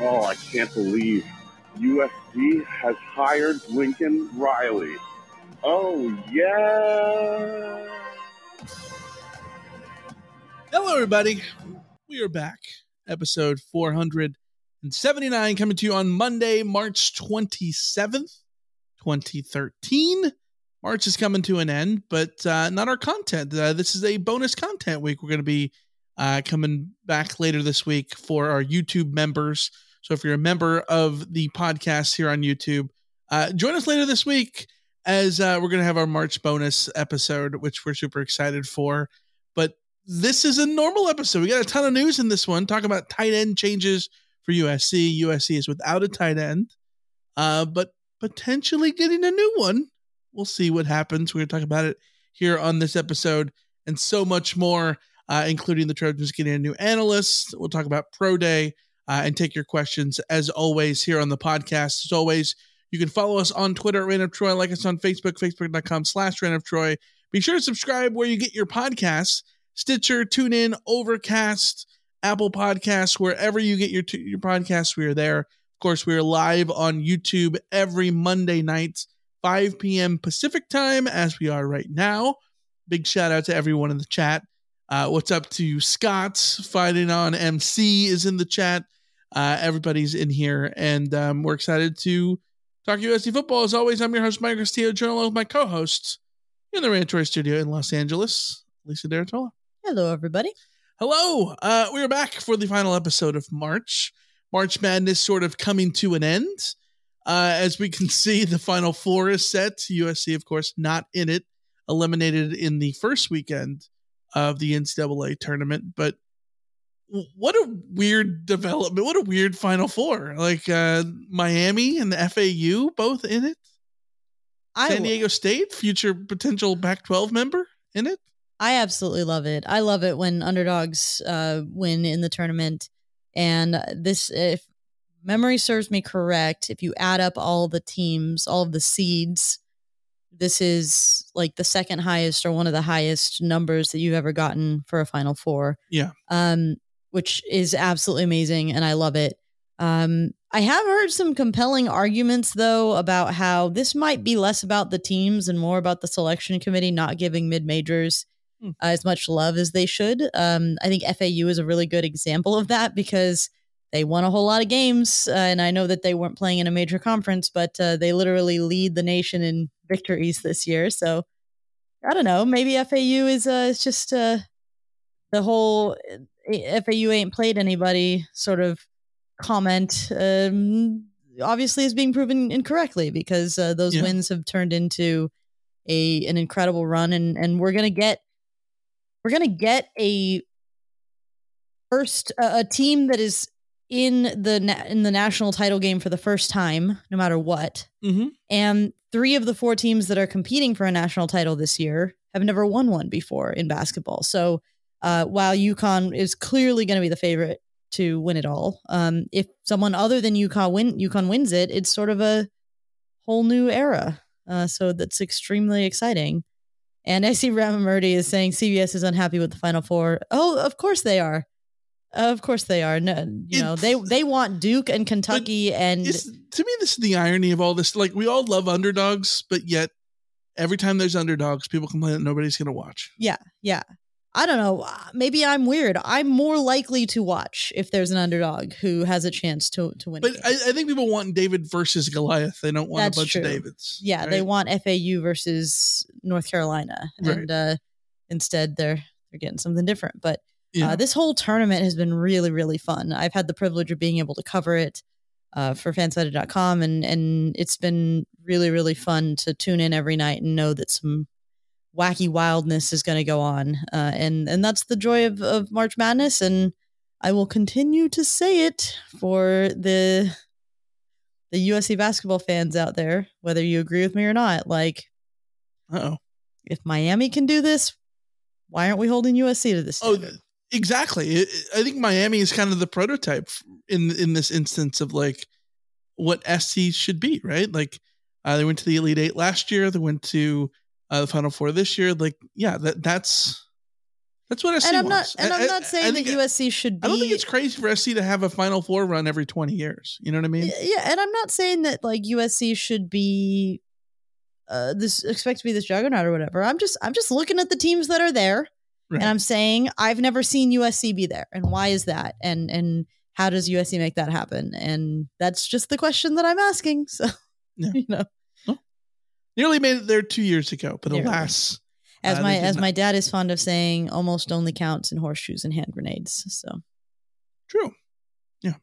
Oh, I can't believe USC has hired Lincoln Riley. Oh, yeah. Hello, everybody. We are back. Episode 479 coming to you on Monday, March 27th, 2013. March is coming to an end, but uh, not our content. Uh, this is a bonus content week. We're going to be uh, coming back later this week for our YouTube members. So if you're a member of the podcast here on YouTube, uh, join us later this week as uh, we're going to have our March bonus episode, which we're super excited for. But this is a normal episode. We got a ton of news in this one. Talk about tight end changes for USC. USC is without a tight end, uh, but potentially getting a new one. We'll see what happens. We're going to talk about it here on this episode and so much more, uh, including the Trojans getting a new analyst. We'll talk about Pro Day uh, and take your questions as always here on the podcast. As always, you can follow us on Twitter at Reign of Troy, like us on Facebook, facebook.com slash Reign of Troy. Be sure to subscribe where you get your podcasts, Stitcher, TuneIn, Overcast, Apple Podcasts, wherever you get your, your podcasts, we are there. Of course, we are live on YouTube every Monday night, 5 p.m. Pacific time, as we are right now. Big shout out to everyone in the chat. Uh, what's up to Scott fighting on MC is in the chat. Uh, everybody's in here, and um, we're excited to talk USC football. As always, I'm your host, Mike Castillo, journal with my co-hosts in the Reign of Troy Studio in Los Angeles, Lisa de Artola. Hello, everybody. Hello. Uh, we are back for the final episode of March. March Madness sort of coming to an end. Uh, as we can see, the Final Four is set. USC, of course, not in it, eliminated in the first weekend of the NCAA tournament. But what a weird development! What a weird Final Four. Like uh, Miami and the FAU both in it. I San Diego State, future potential Pac-12 member, in it. I absolutely love it. I love it when underdogs uh, win in the tournament. And this, if memory serves me correct, if you add up all the teams, all of the seeds, this is like the second highest or one of the highest numbers that you've ever gotten for a Final Four. Yeah. Um, which is absolutely amazing, and I love it. Um, I have heard some compelling arguments, though, about how this might be less about the teams and more about the selection committee not giving mid majors Hmm. uh, as much love as they should. Um, I think FAU is a really good example of that because they won a whole lot of games, uh, and I know that they weren't playing in a major conference, but uh, they literally lead the nation in victories this year. So I don't know. Maybe FAU is uh, is just uh, the whole FAU ain't played anybody sort of comment um, obviously is being proven incorrectly because uh, those Yeah. wins have turned into a an incredible run, and and we're gonna get we're gonna get a first a, a team that is in the na- in the national title game for the first time, no matter what. Mhm. And three of the four teams that are competing for a national title this year have never won one before in basketball. So uh, while UConn is clearly going to be the favorite to win it all, um, if someone other than UConn win UConn wins it, it's sort of a whole new era. Uh, so that's extremely exciting. And I see Ramamurti is saying CBS is unhappy with the Final Four. Oh, of course they are. Of course they are. No, you know they they want Duke and Kentucky and to me, this is the irony of all this. Like, we all love underdogs, but yet every time there's underdogs, people complain that nobody's going to watch. Yeah, yeah. I don't know. uh, Maybe I'm weird. I'm more likely to watch if there's an underdog who has a chance to to win. But. I, I think people want David versus Goliath. They don't want That's a bunch true. of Davids. yeah, they want FAU versus North Carolina, Right. and uh, instead they're they're getting something different. But Yeah. uh, this whole tournament has been really really fun. I've had the privilege of being able to cover it uh, for fansided.com and and it's been really really fun to tune in every night and know that some wacky wildness is going to go on uh, and and that's the joy of, of march madness and i will continue to say it for the the usc basketball fans out there whether you agree with me or not like Uh-oh. if miami can do this why aren't we holding usc to this Oh, standard? exactly. I- I think Miami is kind of the prototype in in this instance of like what SC should be, right? Like uh, they went to the Elite Eight last year. They went to uh, the Final Four this year. Like, yeah, that that's that's what SC and i'm not and I- i'm I- not saying that usc should be I don't think it's crazy for SC to have a Final Four run every twenty years. You know what I mean? yeah and i'm not saying that like usc should be uh this expect to be this juggernaut or whatever i'm just i'm just looking at the teams that are there Right. and i'm saying i've never seen usc be there and why is that and and how does usc make that happen and that's just the question that i'm asking so Yeah. you know Nearly made it there two years ago, but Nearly. alas, as uh, my as not. my dad is fond of saying almost only counts in horseshoes and hand grenades so True. Yeah.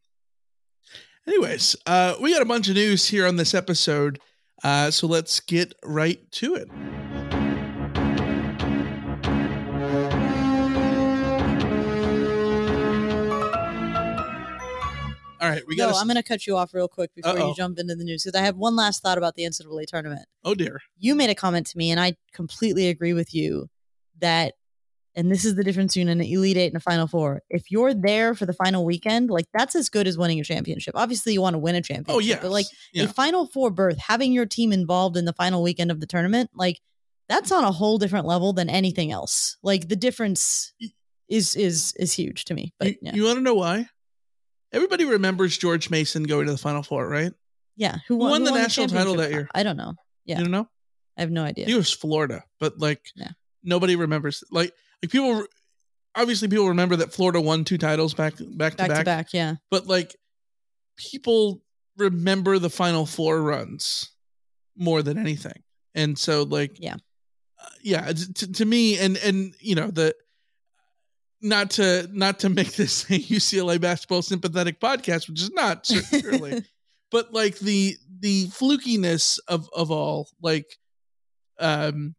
Anyways, uh, we got a bunch of news here on this episode, uh, so let's get right to it. All right, we no, got. i'm gonna cut you off real quick before Uh-oh. you jump into the news because i have one last thought about the ncaa tournament oh dear. you made a comment to me, and I completely agree with you that, and this is the difference between an Elite Eight and a Final Four. If you're there for the final weekend, like that's as good as winning a championship. Obviously, you want to win a oh, championship. Oh yeah. But like yeah. a Final Four berth, having your team involved in the final weekend of the tournament, like that's on a whole different level than anything else. Like the difference is is is huge to me. But you, yeah, you want to know why? Everybody remembers George Mason going to the Final Four, right? yeah. Who who won, won who the national title that year? I don't know. Yeah. You don't know? I have no idea. it was Florida, but like Yeah. nobody remembers. Like like people, obviously people remember that Florida won two titles back back to back back, to back, yeah. but like people remember the Final Four runs more than anything, and so like Yeah. uh, yeah. To, to me, and and you know the not to not to make this a UCLA basketball sympathetic podcast, which is not certainly but like the the flukiness of of all like um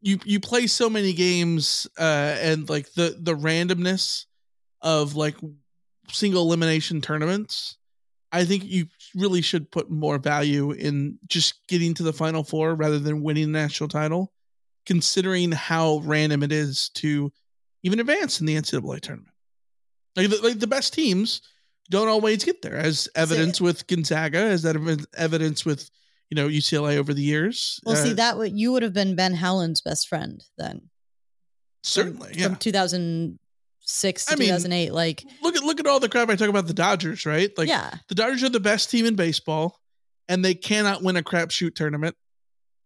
you you play so many games uh and like the the randomness of like single elimination tournaments i think you really should put more value in just getting to the final four rather than winning the national title considering how random it is to even advance in the ncaa tournament like the, like the best teams don't always get there, as evidence with Gonzaga, as that evidence with you know UCLA over the years. Well, see Uh, that would you would have been Ben Howland's best friend then. certainly, from, yeah. 2006 to I mean, 2008. Like, Look at look at all the crap I talk about the Dodgers, right? Like yeah, the Dodgers are the best team in baseball, and they cannot win a crapshoot tournament.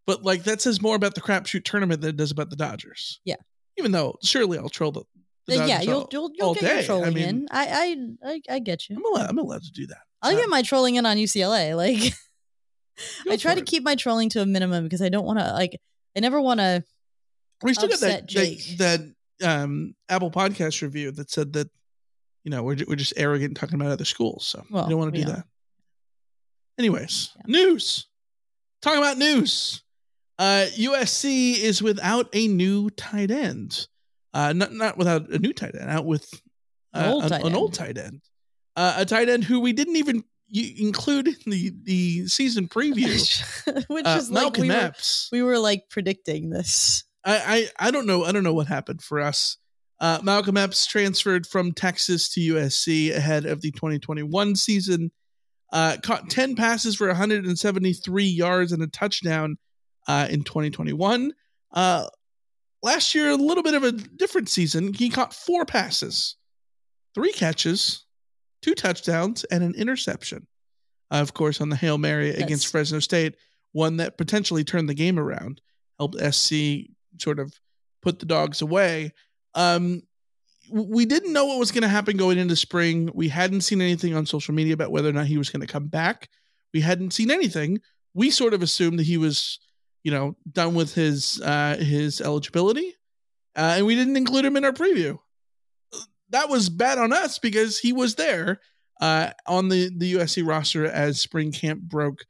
But like that says more about the crapshoot tournament than it does about the Dodgers. Yeah. Even though surely I'll troll the, the yeah, you'll you'll you'll get your day. I trolling mean, in. I, I I I get you. I'm allowed, I'm allowed to do that. I'll get my trolling in on UCLA. Like, I try to it. keep my trolling to a minimum because I don't want to like. I never want to. We still got that, that Jake. that um Apple podcast review that said that you know we're we're just arrogant talking about other schools, so Well, we don't want to do are. that. Anyways, Yeah. news. Talking about news. Uh, USC is without a new tight end. Uh, not not without a new tight end, out with An uh, old an, tight an end. old tight end. Uh, a tight end who we didn't even include in the the season preview. Which uh, is like Malcolm we were, Epps. we were like predicting this. I, I I don't know. I don't know what happened for us. Uh, Malcolm Epps transferred from Texas to USC ahead of the 2021 season. Uh, caught 10 passes for 173 yards and a touchdown uh, in 2021. Uh, last year, a little bit of a different season. He caught four passes, three catches, two touchdowns, and an interception. Uh, of course, on the Hail Mary against Fresno State, one that potentially turned the game around, helped SC sort of put the dogs away. Um, we didn't know what was going to happen going into spring. We hadn't seen anything on social media about whether or not he was going to come back. We hadn't seen anything. We sort of assumed that he was, you know, done with his uh, his eligibility, uh, and we didn't include him in our preview. That was bad on us because he was there uh, on the the USC roster as spring camp broke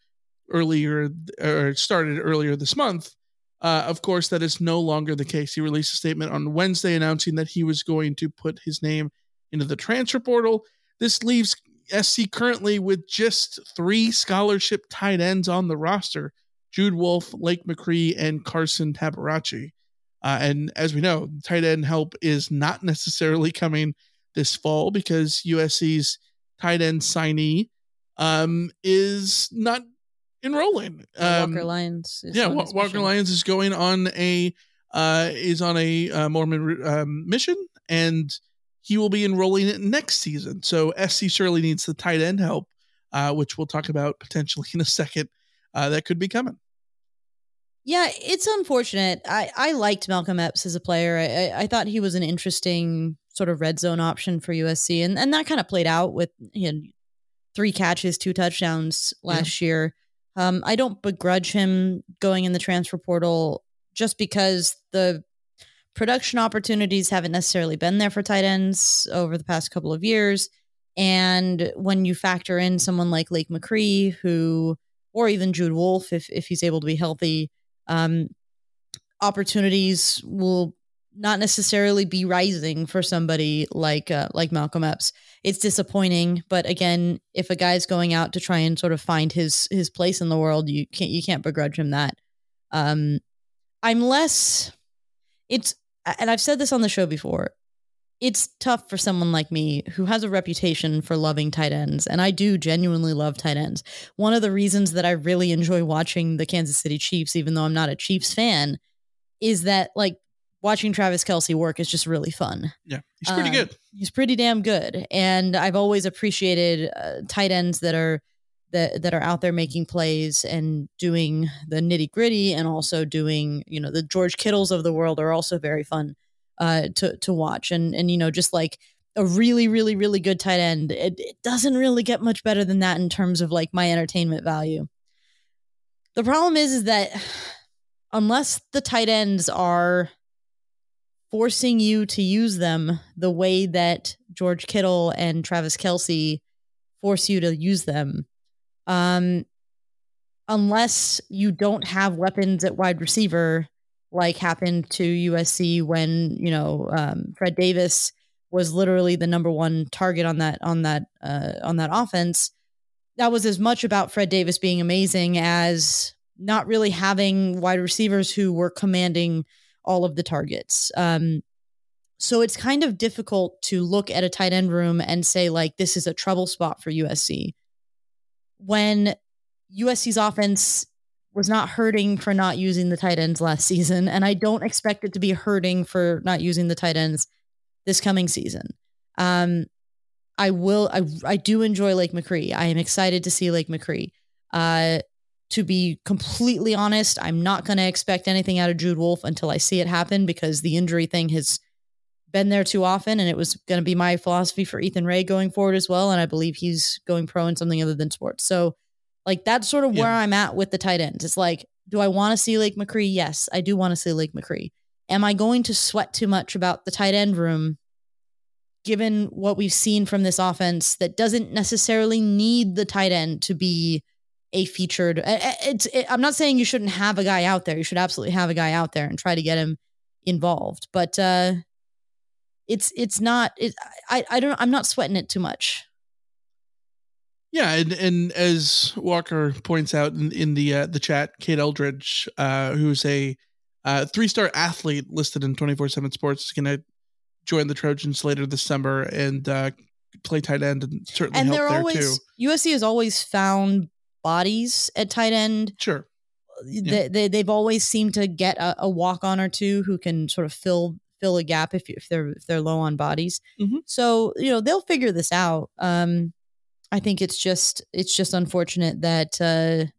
earlier or started earlier this month. Uh, of course, that is no longer the case. He released a statement on Wednesday announcing that he was going to put his name into the transfer portal. This leaves SC currently with just three scholarship tight ends on the roster Jude Wolfe, Lake McRee, and Carson Tabaracci. Uh, and as we know, tight end help is not necessarily coming this fall because USC's tight end signee um, is not enrolling. Um, Walker Lyons. is yeah, Wa- Walker mission. Lyons is going on a uh, is on a uh, Mormon um, mission, and he will be enrolling it next season. So SC surely needs the tight end help, uh, which we'll talk about potentially in a second. Uh, that could be coming. Yeah, it's unfortunate. I, I liked Malcolm Epps as a player. I, I, I thought he was an interesting sort of red zone option for USC, and, and that kind of played out with you know, three catches, two touchdowns last year. Um, I don't begrudge him going in the transfer portal just because the production opportunities haven't necessarily been there for tight ends over the past couple of years. And when you factor in someone like Lake McRee, who, or even Jude Wolfe, if if he's able to be healthy, um, opportunities will not necessarily be rising for somebody like uh, like Malcolm Epps. It's disappointing, but again, if a guy's going out to try and sort of find his his place in the world, you can't you can't begrudge him that. Um, I'm less. It's and I've said this on the show before. It's tough for someone like me who has a reputation for loving tight ends, and I do genuinely love tight ends. One of the reasons that I really enjoy watching the Kansas City Chiefs, even though I'm not a Chiefs fan, is that like watching Travis Kelce work is just really fun. Yeah, he's pretty Um, good. He's pretty damn good, and I've always appreciated uh, tight ends that are that that are out there making plays and doing the nitty gritty, and also doing you know the George Kittles of the world are also very fun uh, to to watch, and and you know just like a really really really good tight end, it, it doesn't really get much better than that in terms of like my entertainment value. The problem is is that unless the tight ends are forcing you to use them the way that George Kittle and Travis Kelce force you to use them. Um, unless you don't have weapons at wide receiver, like happened to USC when you know um, Fred Davis was literally the number one target on that on that uh, on that offense. That was as much about Fred Davis being amazing as not really having wide receivers who were commanding all of the targets. Um, so it's kind of difficult to look at a tight end room and say, like, this is a trouble spot for USC. When USC's offense was not hurting for not using the tight ends last season, and I don't expect it to be hurting for not using the tight ends this coming season. Um, I will. I I do enjoy Lake McRee. I am excited to see Lake McRee. Uh, to be completely honest, I'm not going to expect anything out of Jude Wolfe until I see it happen because the injury thing has been there too often, and it was going to be my philosophy for Ethan Ray going forward as well. And I believe he's going pro in something other than sports. So, like that's sort of where Yeah. I'm at with the tight ends. It's like, do I want to see Lake McRee? Yes, I do want to see Lake McRee. Am I going to sweat too much about the tight end room? given what we've seen from this offense that doesn't necessarily need the tight end to be a featured it's it, I'm not saying you shouldn't have a guy out there. You should absolutely have a guy out there and try to get him involved. But uh it's it's not it, I I don't I'm not sweating it too much. Yeah, and, and as Walker points out in, in the uh, the chat, Kade Eldridge, uh, who's a uh, three star athlete listed in twenty four seven Sports, is going to join the Trojans later this summer and uh, play tight end and certainly And help they're there always too. USC has always found bodies at tight end. Sure. They, they they've always seemed to get a, a walk on or two who can sort of fill fill a gap if you, if they're if they're low on bodies. Mhm. So you know they'll figure this out. Um, I think it's just it's just unfortunate that uh,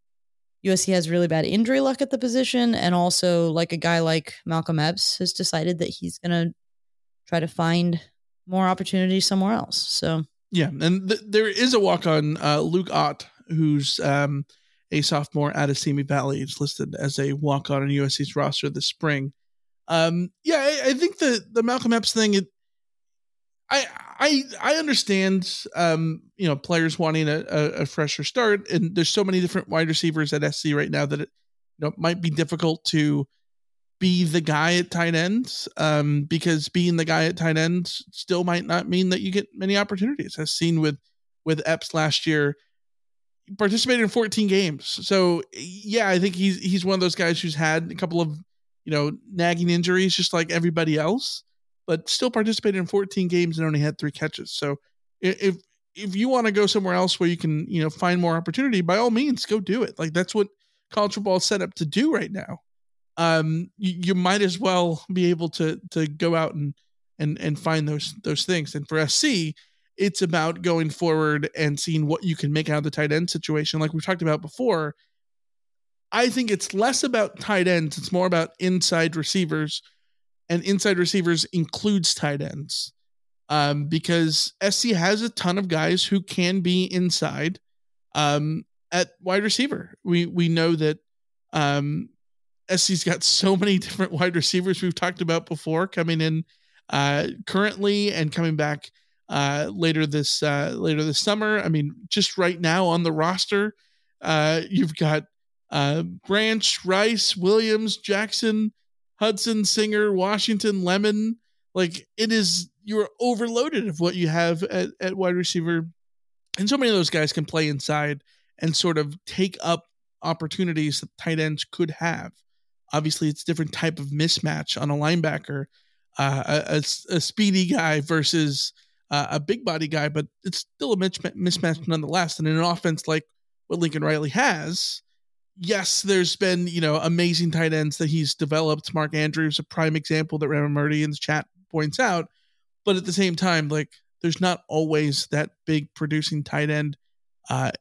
USC has really bad injury luck at the position, and also like a guy like Malcolm Epps has decided that he's gonna try to find more opportunities somewhere else. So Yeah, and th- there is a walk on uh, Luke Ott, who's um, a sophomore of Simi Valley. He's listed as a walk on on USC's roster this spring. Um, yeah, I, I think the the Malcolm Epps thing. It, I I I understand. Um, you know, players wanting a, a, a fresher start, and there's so many different wide receivers at SC right now that it you know might be difficult to be the guy at tight ends um, because being the guy at tight ends still might not mean that you get many opportunities as seen with with Epps last year participated in 14 games so yeah I think he's he's one of those guys who's had a couple of you know nagging injuries just like everybody else but still participated in 14 games and only had three catches. So if if you want to go somewhere else where you can you know find more opportunity by all means go do it. Like that's what college football is set up to do right now. Um you, you might as well be able to to go out and and and find those those things. And for SC it's about going forward and seeing what you can make out of the tight end situation like we talked about before. I think it's less about tight ends it's more about inside receivers and inside receivers includes tight ends um because SC has a ton of guys who can be inside um at wide receiver we we know that um SC's got so many different wide receivers we've talked about before coming in uh, currently and coming back uh, later this uh, later this summer. I mean, just right now on the roster, uh, you've got uh, Branch, Rice, Williams, Jackson, Hudson, Singer, Washington, Lemon. Like it is, you're overloaded of what you have at, at wide receiver, and so many of those guys can play inside and sort of take up opportunities that tight ends could have obviously it's a different type of mismatch on a linebacker uh, a, a, a speedy guy versus uh, a big body guy but it's still a mismatch nonetheless and in an offense like what lincoln riley has yes there's been you know amazing tight ends that he's developed. Mark andrews a prime example that Raymond Murdy in the chat points out. But at the same time like there's not always that big producing tight end uh,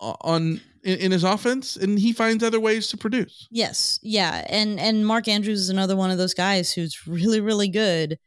on in, in his offense and he finds other ways to produce. Yes, yeah, and and Mark Andrews is another one of those guys who's really really good,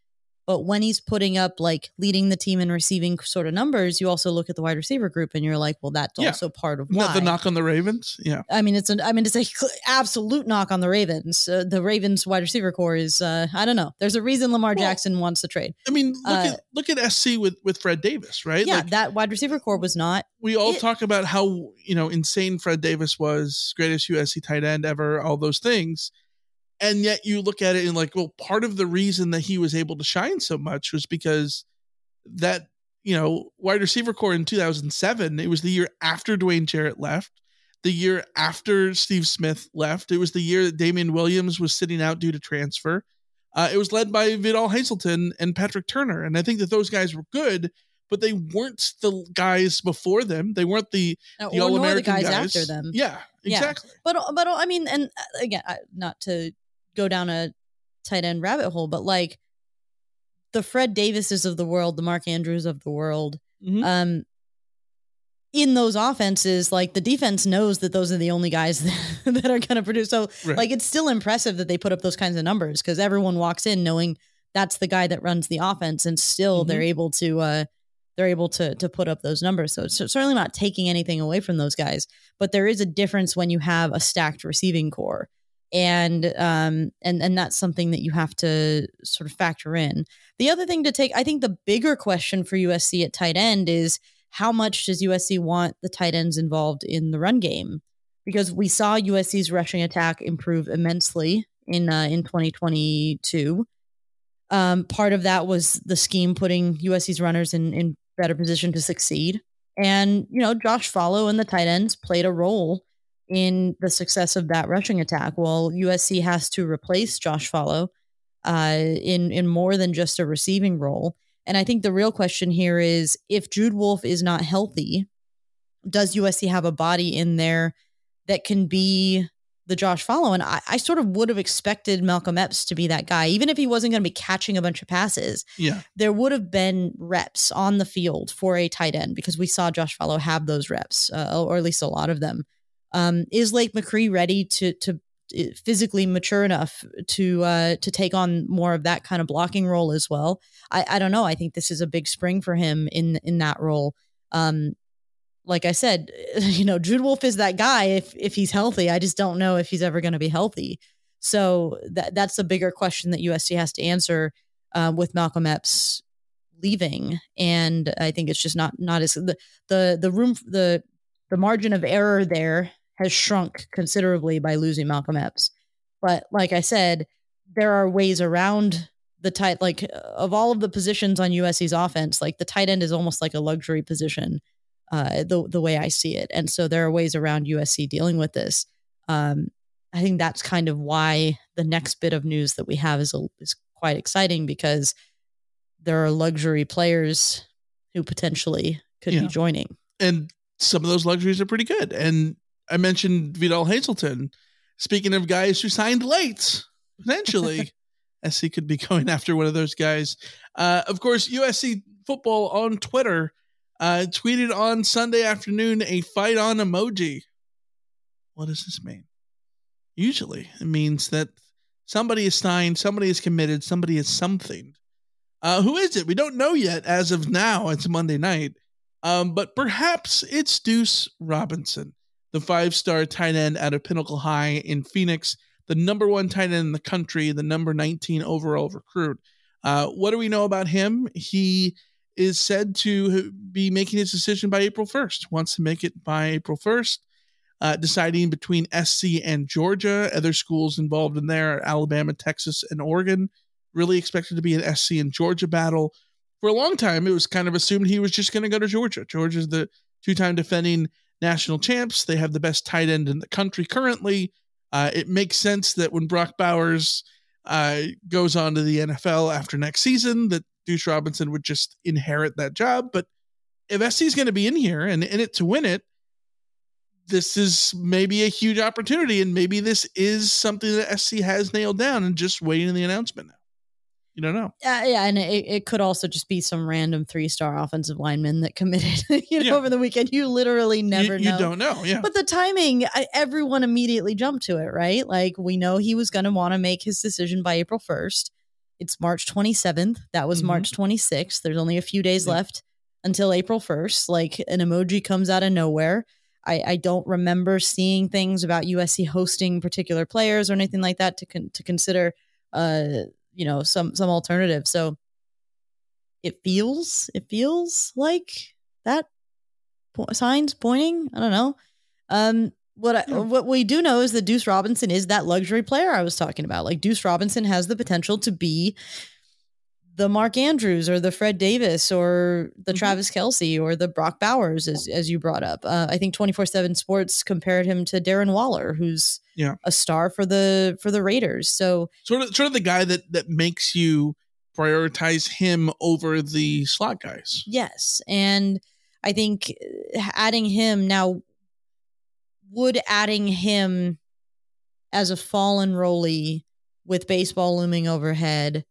but when he's putting up like leading the team and receiving sort of numbers, you also look at the wide receiver group and you're like, well, that's Yeah. also part of Isn't the knock on the ravens yeah I mean, it's an I mean, it's a absolute knock on the Ravens. Uh, the Ravens wide receiver core is uh, I don't know. There's a reason Lamar Well, Jackson wants to trade. i mean look Uh, at look at sc with with fred davis right Yeah, like that wide receiver core was not. we all it- talk about how you know insane fred davis was greatest usc tight end ever all those things and yet you look at it and like well part of the reason that he was able to shine so much was because that you know wide receiver core in 2007 it was the year after dwayne jarrett left the year after steve smith left it was the year that damian williams was sitting out due to transfer uh, it was led by vidal hazelton and patrick turner and i think that those guys were good but they weren't the guys before them they weren't the uh, the nor the guys, guys after them. yeah Yeah. exactly But but I mean, and uh, again, not to go down a tight end rabbit hole, but like the Fred Davises of the world, the Mark Andrews of the world, Mhm. um, in those offenses, like the defense knows that those are the only guys that, that are going to produce. So Right. like it's still impressive that they put up those kinds of numbers because everyone walks in knowing that's the guy that runs the offense, and still they're able to. uh they're able to to put up those numbers. So it's certainly not taking anything away from those guys, but there is a difference when you have a stacked receiving core. And um and and that's something that you have to sort of factor in. The other thing to take, I think, the bigger question for USC at tight end is how much does USC want the tight ends involved in the run game? Because we saw USC's rushing attack improve immensely in uh, in 2022. Um, part of that was the scheme putting USC's runners in in better position to succeed, and you know Josh Falo and the tight ends played a role in the success of that rushing attack. Well, USC has to replace Josh Falo uh, in in more than just a receiving role. And I think the real question here is if Jude Wolfe is not healthy, does USC have a body in there that can be the Josh Falo? And I, I sort of would have expected Malcolm Epps to be that guy, even if he wasn't going to be catching a bunch of passes. Yeah. There would have been reps on the field for a tight end because we saw Josh Falo have those reps, uh, or at least a lot of them. Um, is Lake McRee ready to to physically mature enough to uh, to take on more of that kind of blocking role as well. I, I don't know. I think this is a big spring for him in in that role. Um, like I said, you know, Jude Wolfe is that guy if if he's healthy. I just don't know if he's ever going to be healthy. So that that's a bigger question that USC has to answer uh, with Malcolm Epps leaving, and I think it's just not not as the the the room the the margin of error there has shrunk considerably by losing Malcolm Epps. But like I said, there are ways around the tight like of all of the positions on USC's offense, like the tight end is almost like a luxury position, uh, the the way I see it. And so there are ways around USC dealing with this. Um, I think that's kind of why the next bit of news that we have is a, is quite exciting because there are luxury players who potentially could Yeah. be joining. and some of those luxuries are pretty good. And I mentioned Vidal Hazelton. Speaking of guys who signed late, potentially SC could be going after one of those guys. Uh, of course, USC football on Twitter uh, tweeted on Sunday afternoon a fight on emoji. What does this mean? Usually, it means that somebody is signed, somebody is committed, somebody is something. Uh, who is it? We don't know yet as of now. It's Monday night. Um, but perhaps it's Duce Robinson, the five star tight end out of Pinnacle High in Phoenix, the number one tight end in the country, the number 19 overall recruit. Uh, what do we know about him? He is said to be making his decision by April 1st, wants to make it by April 1st, uh, deciding between SC and Georgia. Other schools involved in there Alabama, Texas, and Oregon. Really expected to be an SC and Georgia battle for a long time, it was kind of assumed he was just going to go to Georgia. Georgia's the two time defending national champs. They have the best tight end in the country currently. Uh, it makes sense that when Brock Bowers uh, goes on to the NFL after next season, that Duce Robinson would just inherit that job. But if SC is going to be in here and in it to win it, this is maybe a huge opportunity. And maybe this is something that SC has nailed down and just waiting on the announcement now. You don't know. Uh, yeah, and it, it could also just be some random three star offensive lineman that committed you know, Yeah. over the weekend. You literally never you, know. you don't know. Yeah. But the timing, I, everyone immediately jumped to it, right? Like we know he was going to want to make his decision by April 1st. It's March 27th. That was Mhm. March 26th. There's only a few days Yeah. left until April 1st. Like an emoji comes out of nowhere. I, I don't remember seeing things about USC hosting particular players or anything like that to con- to consider, uh, you know, some some alternative. So it feels it feels like that po- signs pointing. I don't know. Um, what I, Yeah. what we do know is that Duce Robinson is that luxury player I was talking about. Like Duce Robinson has the potential to be the Mark Andrews or the Fred Davis or the Mhm. Travis Kelce or the Brock Bowers, as as you brought up. Uh, I think twenty four seven Sports compared him to Darren Waller, who's Yeah. a star for the for the Raiders. So sort of sort of the guy that that makes you prioritize him over the slot guys. Yes. And I think uh, adding him now, would adding him as a fallen rollie with baseball looming overhead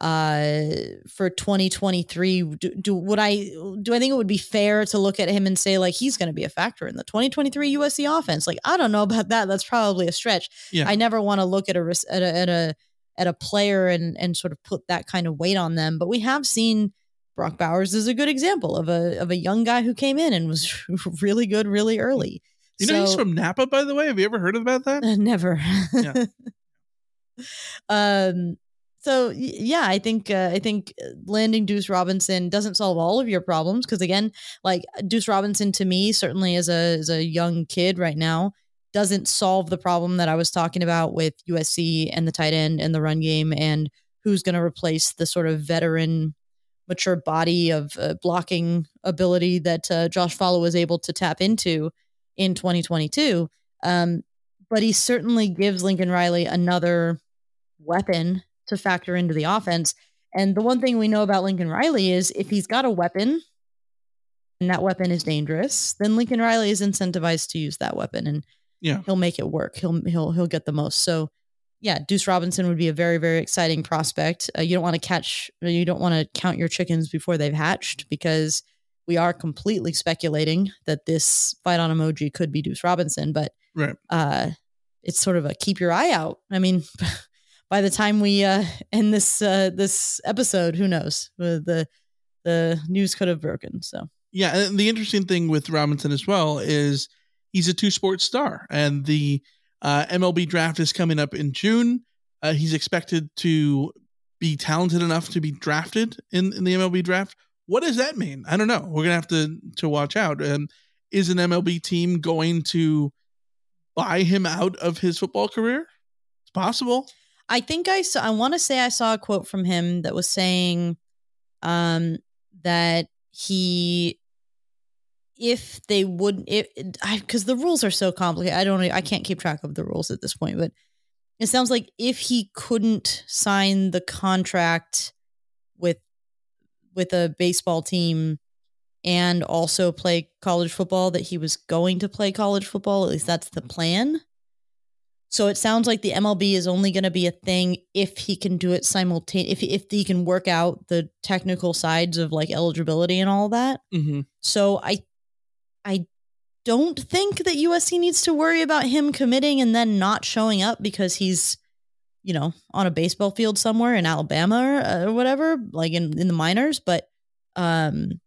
uh for 2023 do, do would i do i think it would be fair to look at him and say like he's going to be a factor in the 2023 usc offense like i don't know about that that's probably a stretch Yeah. i never want to look at a at a, at a at a player and and sort of put that kind of weight on them but we have seen Brock Bowers is a good example of a of a young guy who came in and was really good really early. You know, he's from Napa, by the way. Have you ever heard about that? Never. Yeah. um. So yeah, I think uh, I think uh, landing Duce Robinson doesn't solve all of your problems because again, like Duce Robinson to me, certainly as a as a young kid right now, doesn't solve the problem that I was talking about with USC and the tight end and the run game and who's going to replace the sort of veteran, mature body of uh, blocking ability that uh, Josh Falo was able to tap into in 2022. Um, but he certainly gives Lincoln Riley another weapon to factor into the offense. And the one thing we know about Lincoln Riley is if he's got a weapon and that weapon is dangerous, then Lincoln Riley is incentivized to use that weapon and Yeah. he'll make it work. He'll he'll he'll get the most. So yeah, Duce Robinson would be a very very exciting prospect. Uh, you don't want to catch you don't want to count your chickens before they've hatched because we are completely speculating that this fight on emoji could be Duce Robinson, but Right. uh, it's sort of a keep your eye out. I mean, by the time we uh, end this uh, this episode, who knows? Uh, the the news could have broken. So Yeah, and the interesting thing with Robinson as well is he's a two sports star, and the uh, MLB draft is coming up in June. Uh, he's expected to be talented enough to be drafted in, in the MLB draft. What does that mean? I don't know. We're gonna have to to watch out. Um, is an MLB team going to buy him out of his football career? It's possible. I think I saw. I want to say I saw a quote from him that was saying, um, that he, if they would, if because the rules are so complicated, I don't, I can't keep track of the rules at this point. But it sounds like if he couldn't sign the contract with with a baseball team and also play college football, that he was going to play college football. At least that's the plan. So it sounds like the MLB is only going to be a thing if he can do it simultaneously. If if he can work out the technical sides of like eligibility and all that. Mm-hmm. So I I don't think that USC needs to worry about him committing and then not showing up because he's you know on a baseball field somewhere in Alabama or, or whatever, like in in the minors. But um,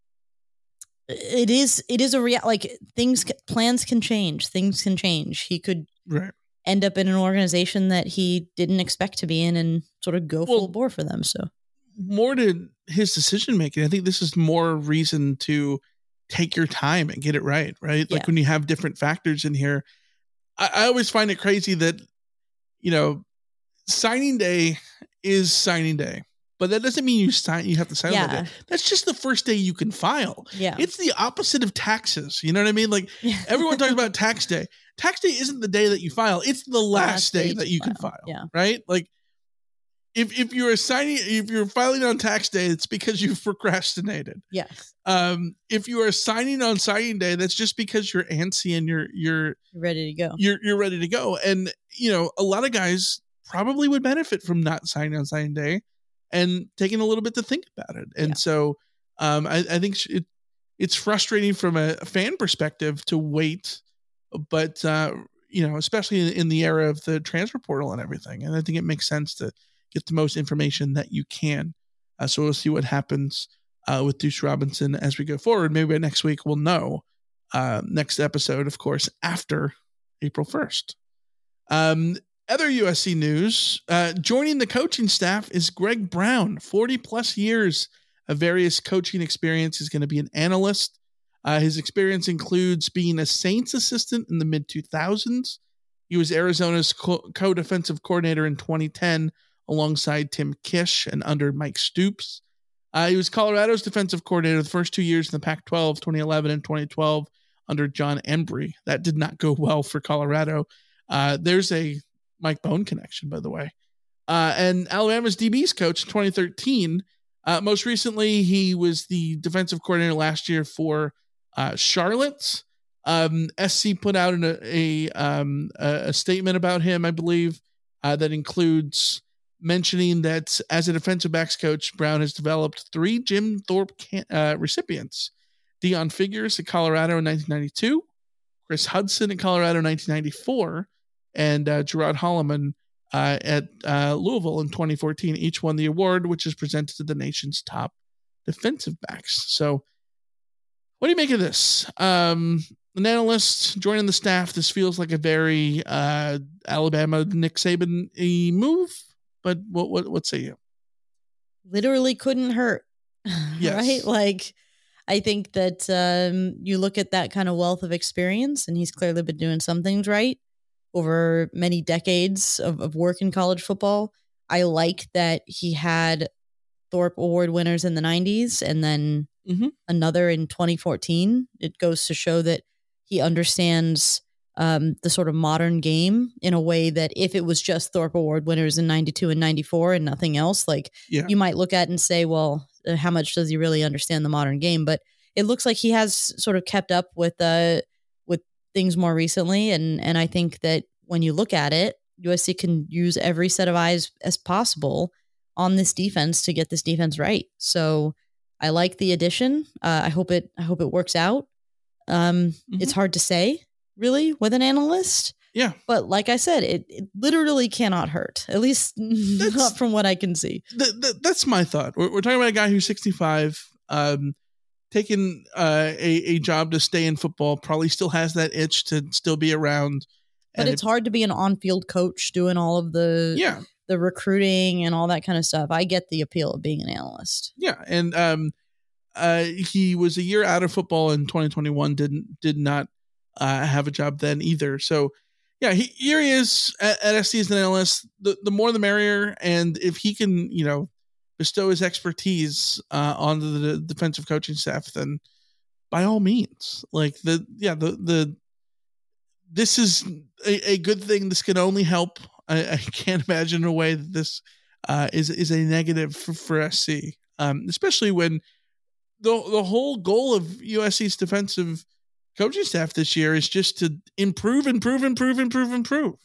it is it is a real like things plans can change. Things can change. He could Right. End up in an organization that he didn't expect to be in and sort of go full bore for them. So more to his decision making. I think this is more reason to take your time and get it right, right? Like when you have different factors in here. I, I always find it crazy that, you know, signing day is signing day, but that doesn't mean you sign you have to sign on that That's just the first day you can file. yeah, It's the opposite of taxes. You know what I mean? Like everyone talks about tax day. Tax day isn't the day that you file, it's the last, day, that you can file. Yeah. Right? Like if if you're assigning if you're filing on tax day, it's because you've procrastinated. Yes. Um, if you are signing on signing day, that's just because you're antsy and you're you're You're ready to go. you're you're ready to go. And you know, a lot of guys probably would benefit from not signing on signing day and taking a little bit to think about it. And Yeah. so, um, I, I think it it's frustrating from a fan perspective to wait, but uh, you know, especially in, in the era of the transfer portal and everything. And I think it makes sense to get the most information that you can. Uh, so we'll see what happens uh, with Duce Robinson as we go forward. Maybe by next week we'll know. Uh, next episode, of course, after April 1st. Um, other USC news uh, joining the coaching staff is Greg Brown, 40 plus years of various coaching experience. He's going to be an analyst. Uh, his experience includes being a Saints assistant in the mid 2000s. He was Arizona's co defensive coordinator in 2010 alongside Tim Kish and under Mike Stoops. Uh, he was Colorado's defensive coordinator the first two years in the Pac 12, 2011 and 2012, under Jon Embree. That did not go well for Colorado. Uh, there's a Mike Bone connection, by the way. Uh, and Alabama's DB's coach in 2013. Uh, most recently, he was the defensive coordinator last year for uh, Charlotte. Um, SC put out an, a, um, a, statement about him, I believe, uh, that includes mentioning that as a defensive backs coach, Brown has developed three Jim Thorpe can- uh, recipients Deon Figures at Colorado in 1992, Chris Hudson at Colorado in 1994, and uh, Gerod Holliman uh, at uh, Louisville in 2014. Each won the award, which is presented to the nation's top defensive backs. So, what do you make of this? Um, an analyst joining the staff. This feels like a very uh, Alabama Nick Saban move. But what what what say you? Literally couldn't hurt, Yes. right? Like, I think that um, you look at that kind of wealth of experience, and he's clearly been doing some things right over many decades of, of work in college football. I like that he had Thorpe Award winners in the 90s and then Mhm. another in 2014. It goes to show that he understands um, the sort of modern game in a way that if it was just Thorpe Award winners in 92 and 94 and nothing else, like Yeah. you might look at and say, well, uh, how much does he really understand the modern game? But it looks like he has sort of kept up with uh, things more recently, and and I think that when you look at it, USC can use every set of eyes as possible on this defense to get this defense right. So I like the addition. Uh, I hope it I hope it works out. Um, It's hard to say really with an analyst. Yeah. But like I said, it, it literally cannot hurt. At least not from what I can see. Th- th- that's my thought. We're, we're talking about a guy who's 65, um, taking uh, a, a job to stay in football, probably still has that itch to still be around. But it's hard to be an on-field coach doing all of the Yeah. the recruiting and all that kind of stuff. I get the appeal of being an analyst. Yeah, and um, uh, he was a year out of football in 2021. Didn't did not uh, have a job then either. So, yeah, he, here he is at, at SC as an analyst. The the more the merrier, and if he can, you know, bestow his expertise uh, onto the defensive coaching staff, then by all means, like the yeah the the this is a, a good thing. This can only help. I, I can't imagine a way that this uh, is is a negative for, for SC, um, especially when the the whole goal of USC's defensive coaching staff this year is just to improve, improve, improve, improve, improve.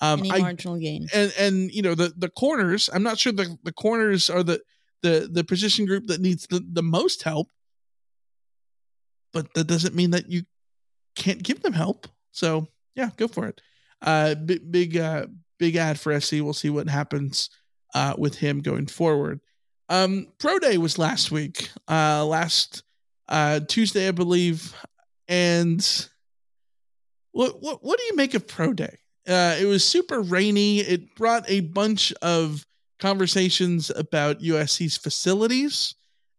Um, Any I- marginal gain. and and you know the the corners. I'm not sure the the corners are the the the position group that needs the the most help, but that doesn't mean that you can't give them help. So yeah, go for it. Uh, big big uh big ad for SC. We'll see what happens uh with him going forward. Um, Pro Day was last week, uh, last uh Tuesday, I believe, and what what what do you make of Pro Day? Uh, it was super rainy. It brought a bunch of conversations about USC's facilities.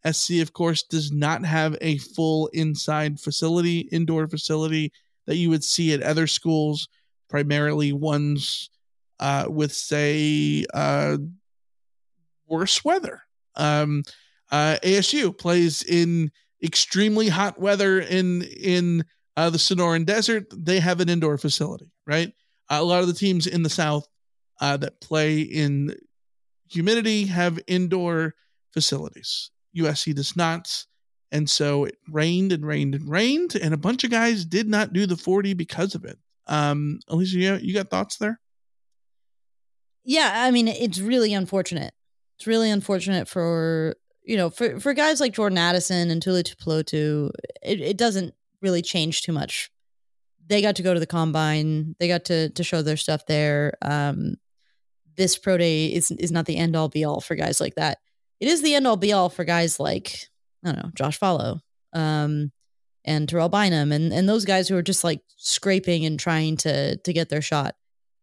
SC, of course, does not have a full inside facility, indoor facility that you would see at other schools, primarily ones uh, with, say, uh, worse weather. Um, uh, ASU plays in extremely hot weather in in uh, the Sonoran Desert. They have an indoor facility, right? A lot of the teams in the South uh, that play in humidity have indoor facilities. USC does not. And so it rained and rained and rained, and a bunch of guys did not do the 40 because of it. Um, Alicia, you, you got thoughts there? Yeah, I mean, it's really unfortunate. It's really unfortunate for you know for for guys like Jordan Addison and Tuli Tuipulotu. It, it doesn't really change too much. They got to go to the combine. They got to to show their stuff there. Um, this pro day is is not the end all be all for guys like that. It is the end all be all for guys like I don't know Josh Falo, um, and Terrell Bynum, and and those guys who are just like scraping and trying to to get their shot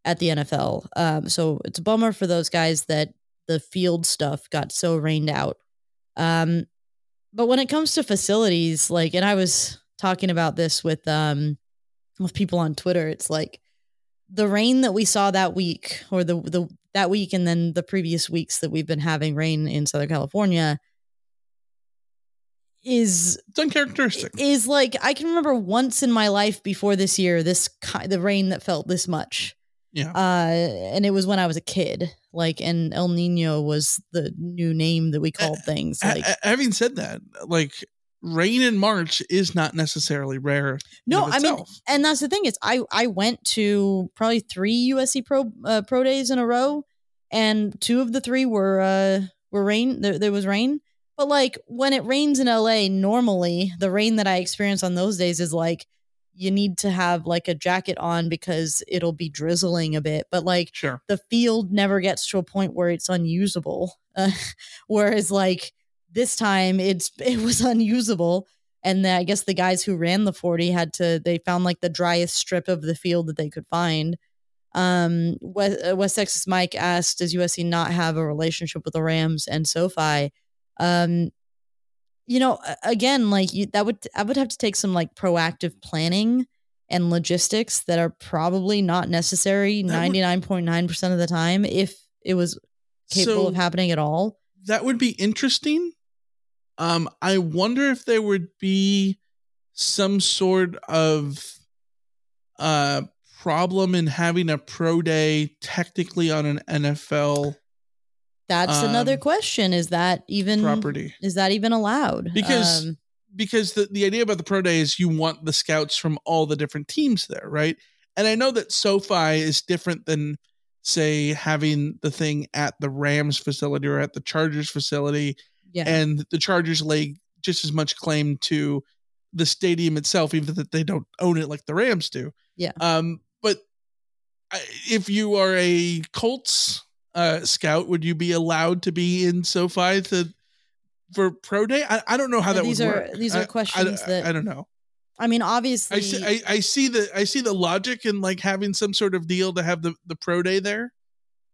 at the NFL. Um, so it's a bummer for those guys that the field stuff got so rained out. Um, but when it comes to facilities, like, and I was talking about this with um with people on Twitter, it's like the rain that we saw that week, or the the that week, and then the previous weeks that we've been having rain in Southern California is it's uncharacteristic. Is like I can remember once in my life before this year, this ki- the rain that felt this much. Yeah. Uh, and it was when I was a kid. Like, and El Nino was the new name that we called things. Like, having said that, like rain in March is not necessarily rare. no, I mean, and that's the thing is, I I went to probably three USC pro uh, pro days in a row, and two of the three were uh were rain. There, there was rain, but like when it rains in LA, normally the rain that I experience on those days is like you need to have like a jacket on because it'll be drizzling a bit. But like sure. the field never gets to a point where it's unusable. Uh, whereas like this time it's it was unusable. And then I guess the guys who ran the 40 had to, they found like the driest strip of the field that they could find. Um, West, uh, West Texas Mike asked, does USC not have a relationship with the Rams and SoFi? Um, you know, again, like you, that would, I would have to take some like proactive planning and logistics that are probably not necessary 99.9% of the time if it was capable So- of happening at all. that would be interesting. Um, I wonder if there would be some sort of uh problem in having a pro day technically on an NFL That's another Um, question. Is that even property. Is that even allowed? Because Um, because the, the idea about the pro day is you want the scouts from all the different teams there, right? And I know that SoFi is different than say having the thing at the Rams facility or at the Chargers facility yeah, and the Chargers lay just as much claim to the stadium itself, even that they don't own it like the Rams do. Yeah. Um, but if you are a Colts uh, scout, would you be allowed to be in SoFi to for pro day? I, I don't know how Yeah, that these would are- work. these are I- I- questions I, that- I don't know. I mean, obviously, I see. I, I see the I see the logic in like having some sort of deal to have the the pro day there,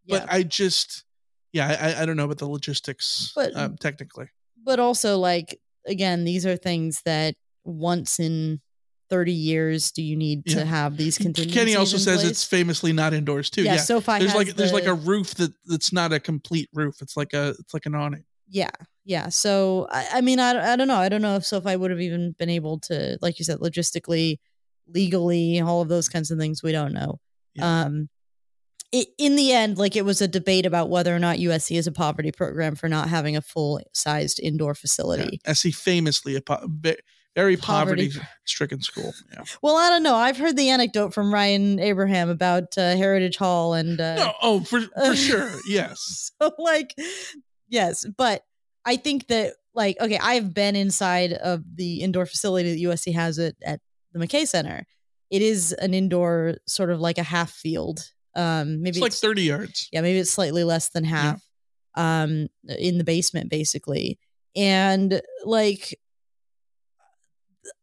yeah. but I just yeah I I don't know about the logistics But- um, technically. but also like again, these are things that once in thirty years do you need Yeah. to have these contingencies. Kenny also says place? it's famously not indoors too. yeah, Yeah, SoFi there's like there's like a roof that that's not a complete roof. It's like a it's like an awning. Yeah, yeah. So I, I mean, I, I don't know. I don't know if SoFi would have even been able to, like you said, logistically, legally, all of those kinds of things. We don't know. Yeah. Um, it, in the end, like it was a debate about whether or not USC is a poverty program for not having a full sized indoor facility. Yeah. SC famously a po- very Poverty. stricken school. Yeah. Well, I don't know. I've heard the anecdote from Ryan Abraham about uh, Heritage Hall and uh, No, oh for for sure. Yes. so like yes but i think that like okay i've been inside of the indoor facility that usc has it at the mckay center it is an indoor sort of like a half field um maybe It's like 30 yards. yeah maybe it's slightly less than half um in the basement basically. And like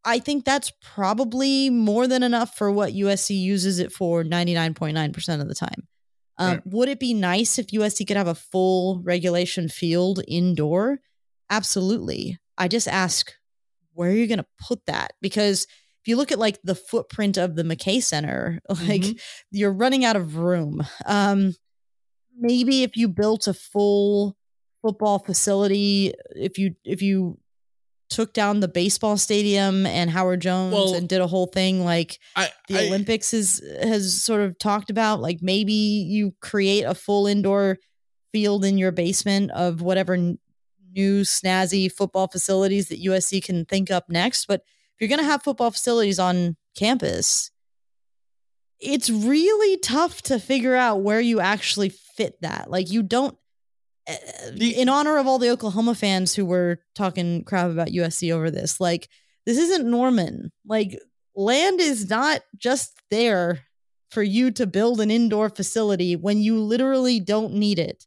i think that's probably more than enough for what usc uses it for 99.9% of the time. Um, Right. would it be nice if usc could have a full regulation field indoor? Absolutely. I just ask where are you going to put that? Because if you look at like the footprint of the mckay center like Mhm. you're running out of room um maybe if you built a full football facility if you if you took down the baseball stadium and Howard Jones Well- and did a whole thing like I, the I Olympics is has sort of talked about like maybe you create a full indoor field in your basement of whatever n- new snazzy football facilities that USC can think up next but if you're going to have football facilities on campus it's really tough to figure out where you actually fit that. Like you don't uh, The- in honor of all the Oklahoma fans who were talking crap about USC over this like this isn't Norman. Like land is not just there for you to build an indoor facility when you literally don't need it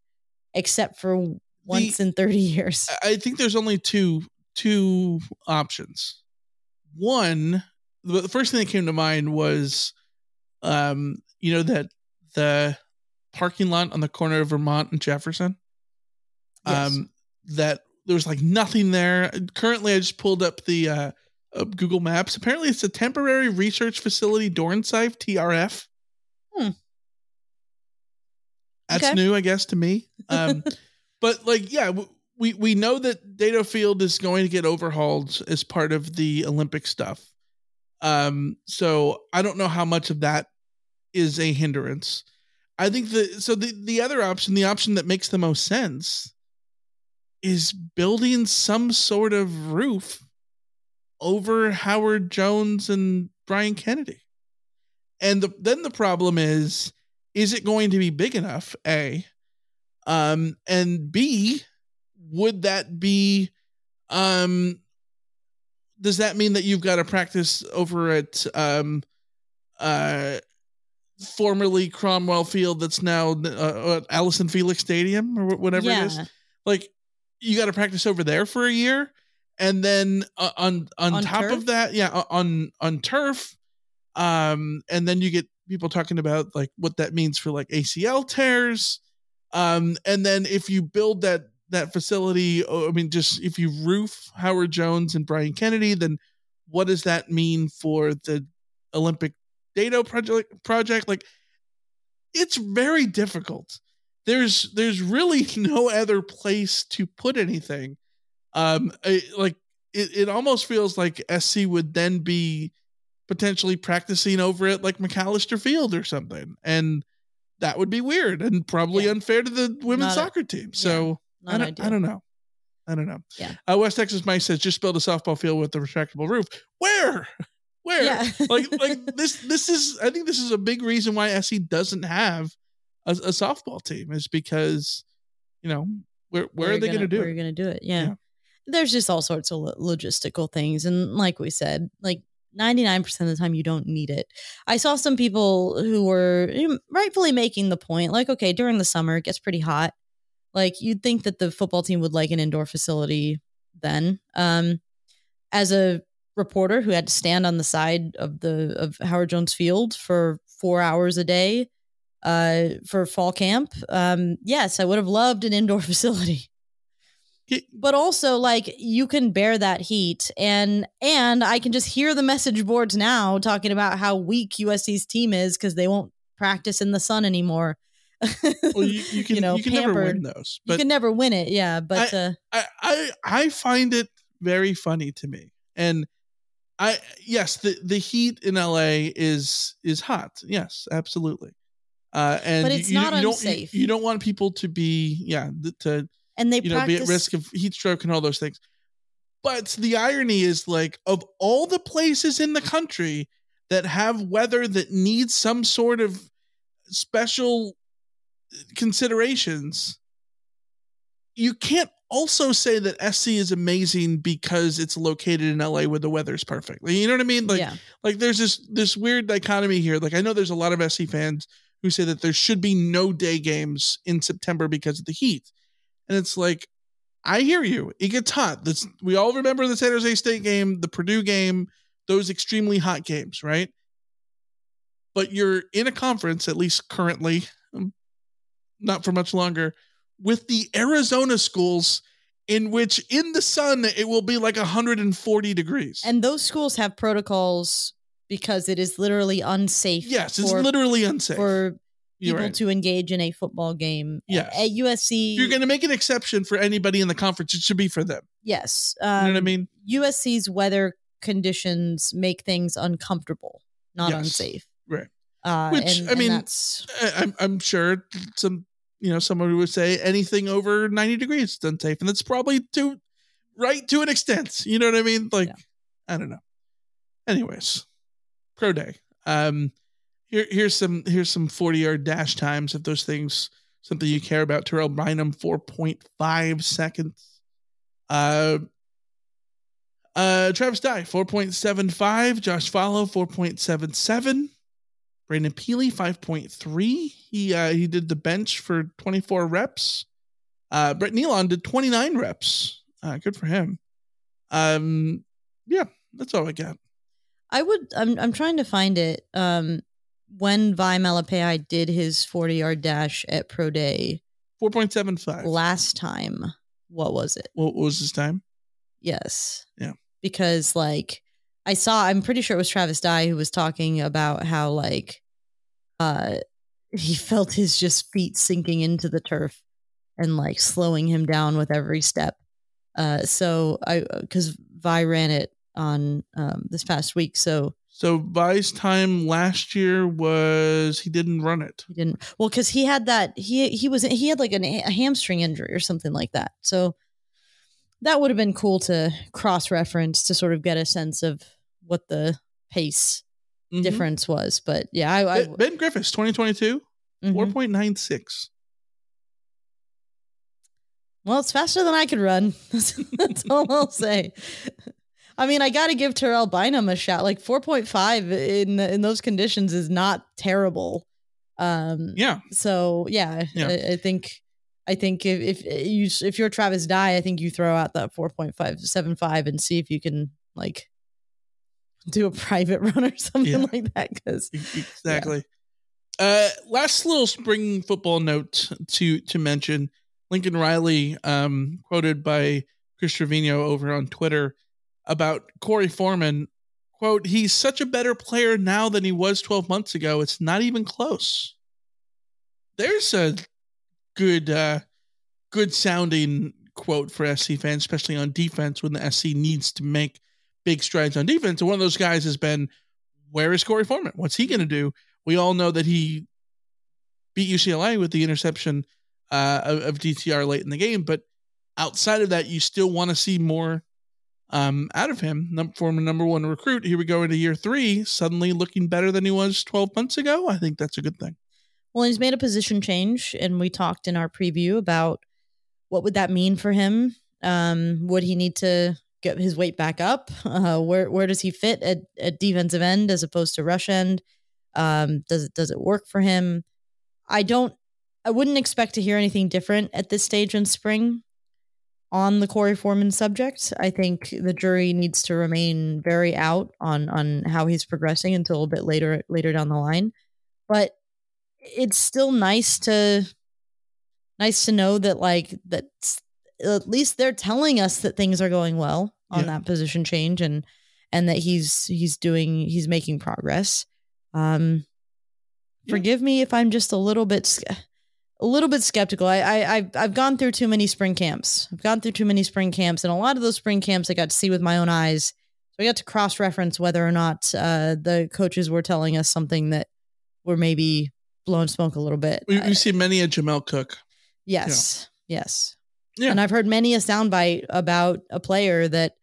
except for once in 30 years. I think there's only two two options. One, the first thing that came to mind was, um, you know that the parking lot on the corner of Vermont and Jefferson. Yes. Um, that there was like nothing there. Currently, I just pulled up the uh, uh, Google Maps. Apparently, it's a temporary research facility, Dornsife TRF. Hmm. That's Okay. new, I guess, to me. Um, but like, yeah, w- we we know that Dedeaux Field is going to get overhauled as part of the Olympic stuff. Um, so I don't know how much of that is a hindrance. I think the so the the other option, the option that makes the most sense, is building some sort of roof over Howard Jones and Brian Kennedy. And the, then the problem is, is it going to be big enough? A, um, and B, would that be, um, does that mean that you've got to practice over at, um, uh, formerly Cromwell Field that's now uh, uh, Allyson Felix Stadium or wh- whatever it is? like you got to practice over there for a year and then uh, on, on On top turf? of that, yeah, on on turf, um, and then you get people talking about like what that means for like ACL tears, um, and then if you build that that facility, I mean, just if you roof Howard Jones and Brian Kennedy, then what does that mean for the Olympic Dedeaux project? Project like it's very difficult. There's there's really no other place to put anything. Um, I, like it, it almost feels like SC would then be potentially practicing over at like McAlister Field or something, and that would be weird and probably Yeah. unfair to the women's Not a- soccer team. So Not I don't, ideal. I don't know. I don't know. Yeah. Uh, West Texas Mike says just build a softball field with a retractable roof. Where? Where? Yeah. like like this this is I think this is a big reason why SC doesn't have a, a softball team is because you know where where, are you're they going to do Where you're going to do it? Yeah. Yeah. There's just all sorts of lo- logistical things, and like we said, like 99% of the time you don't need it. I saw some people who were rightfully making the point, like, okay, during the summer it gets pretty hot. Like you'd think that the football team would like an indoor facility then. Um, as a reporter who had to stand on the side of the of Howard Jones Field for four hours a day uh, for fall camp, um, yes, I would have loved an indoor facility. But also, like you can bear that heat, and and I can just hear the message boards now talking about how weak USC's team is because they won't practice in the sun anymore. Well, you, you can you, know, can never win pampered. those. you can never win it, yeah. But uh, I, I I find it very funny to me. And I yes, the the heat in LA is is hot. Yes, absolutely. Uh, and But it's you, not you don't, unsafe. You, you don't want people to be yeah to and they you know be at risk of heat stroke and all those things. But the irony is like of all the places in the country that have weather that needs some sort of special considerations, you can't also say that SC is amazing because it's located in LA where the weather's perfect. Like, You know what I mean? Like yeah. like there's this this weird dichotomy here. Like I know there's a lot of SC fans who say that there should be no day games in September because of the heat. And it's like I hear you. It gets hot. That's we all remember the San Jose State game, the Purdue game, those extremely hot games, right? But you're in a conference, at least currently, um, not for much longer, with the Arizona schools in which in the sun it will be like 140 degrees. And those schools have protocols because it is literally unsafe. yes, it's for, literally unsafe. for people right. to engage in a football game. Yes. At USC, if you're going to make an exception for anybody in the conference, it should be for them. yes. You know what I um, mean? USC's weather conditions make things uncomfortable, not Yes. unsafe. Right. Uh, Which, and, I mean, I'm I'm sure some you know someone would say anything over 90 degrees is unsafe, and that's probably to right to an extent. You know what I mean? Like Yeah. I don't know. Anyways, pro day. Um, here here's some here's some 40 yard dash times if those things something you care about. Terrell Bynum 4.5 seconds. Uh. Uh, Travis Dye, 4.75. Josh Falo, 4.77. Brandon Pili, 5.3. He uh he did the bench for 24 reps. Uh Brett Neilon did 29 reps. Uh good for him. Um yeah, that's all I got. I would. I'm. I'm trying to find it. Um, when Vi Malapai did his 40 yard dash at Pro Day 4.75. last time, what was it? what was his time? Yes. Yeah. Because like I saw I'm pretty sure it was Travis Dye who was talking about how like uh he felt his just feet sinking into the turf and like slowing him down with every step. Uh so I cuz Vi ran it on um this past week so So Vi's time last year was he didn't run it. he didn't well cuz he had that he he was he had like an, a hamstring injury or something like that. So that would have been cool to cross reference to sort of get a sense of what the pace Mhm. difference was. But yeah, I, I Ben- Griffiths, 2022, mhm. 4.96. well, it's faster than I could run. That's, all I'll say. I mean, I got to give Terrell Bynum a shot. Like 4.5 in in those conditions is not terrible. Um, Yeah. So yeah, Yeah. I, I think I think if, if you if you're Travis Dye, I think you throw out that four point five seven five and see if you can like do a private run or something Yeah. like that. Because Exactly. Uh, last little spring football note to to mention: Lincoln Riley, um, quoted by Chris Trevino over on Twitter about Korey Foreman. Quote: He's such a better player now than he was 12 months ago. It's not even close. There's a good, uh, good sounding quote for SC fans, especially on defense when the SC needs to make big strides on defense. And one of those guys has been, where is Korey Foreman? What's he going to do? We all know that he beat UCLA with the interception uh, of, of DTR late in the game, but outside of that, you still want to see more um, out of him. Num- former number one recruit. Here we go into year three, suddenly looking better than he was 12 months ago. I think that's a good thing. Well, he's made a position change, and we talked in our preview about what would that mean for him. Um, would he need to get his weight back up? Uh, where where does he fit at, at defensive end as opposed to rush end? Um, does it does it work for him? I don't. I wouldn't expect to hear anything different at this stage in spring on the Korey Foreman subject. I think the jury needs to remain very out on on how he's progressing until a bit later later down the line. But it's still nice to nice to know that like that at least they're telling us that things are going well on Yeah. that position change and and that he's he's doing he's making progress. Um Yeah. forgive me if I'm just a little bit a little bit skeptical. I, I I've I've gone through too many spring camps. I've gone through too many spring camps, and a lot of those spring camps I got to see with my own eyes. So I got to cross reference whether or not uh, the coaches were telling us something that were maybe blowing smoke a little bit. We, I- we see many a Jamel Cook. yes, yes, Yeah. and I've heard many a soundbite about a player that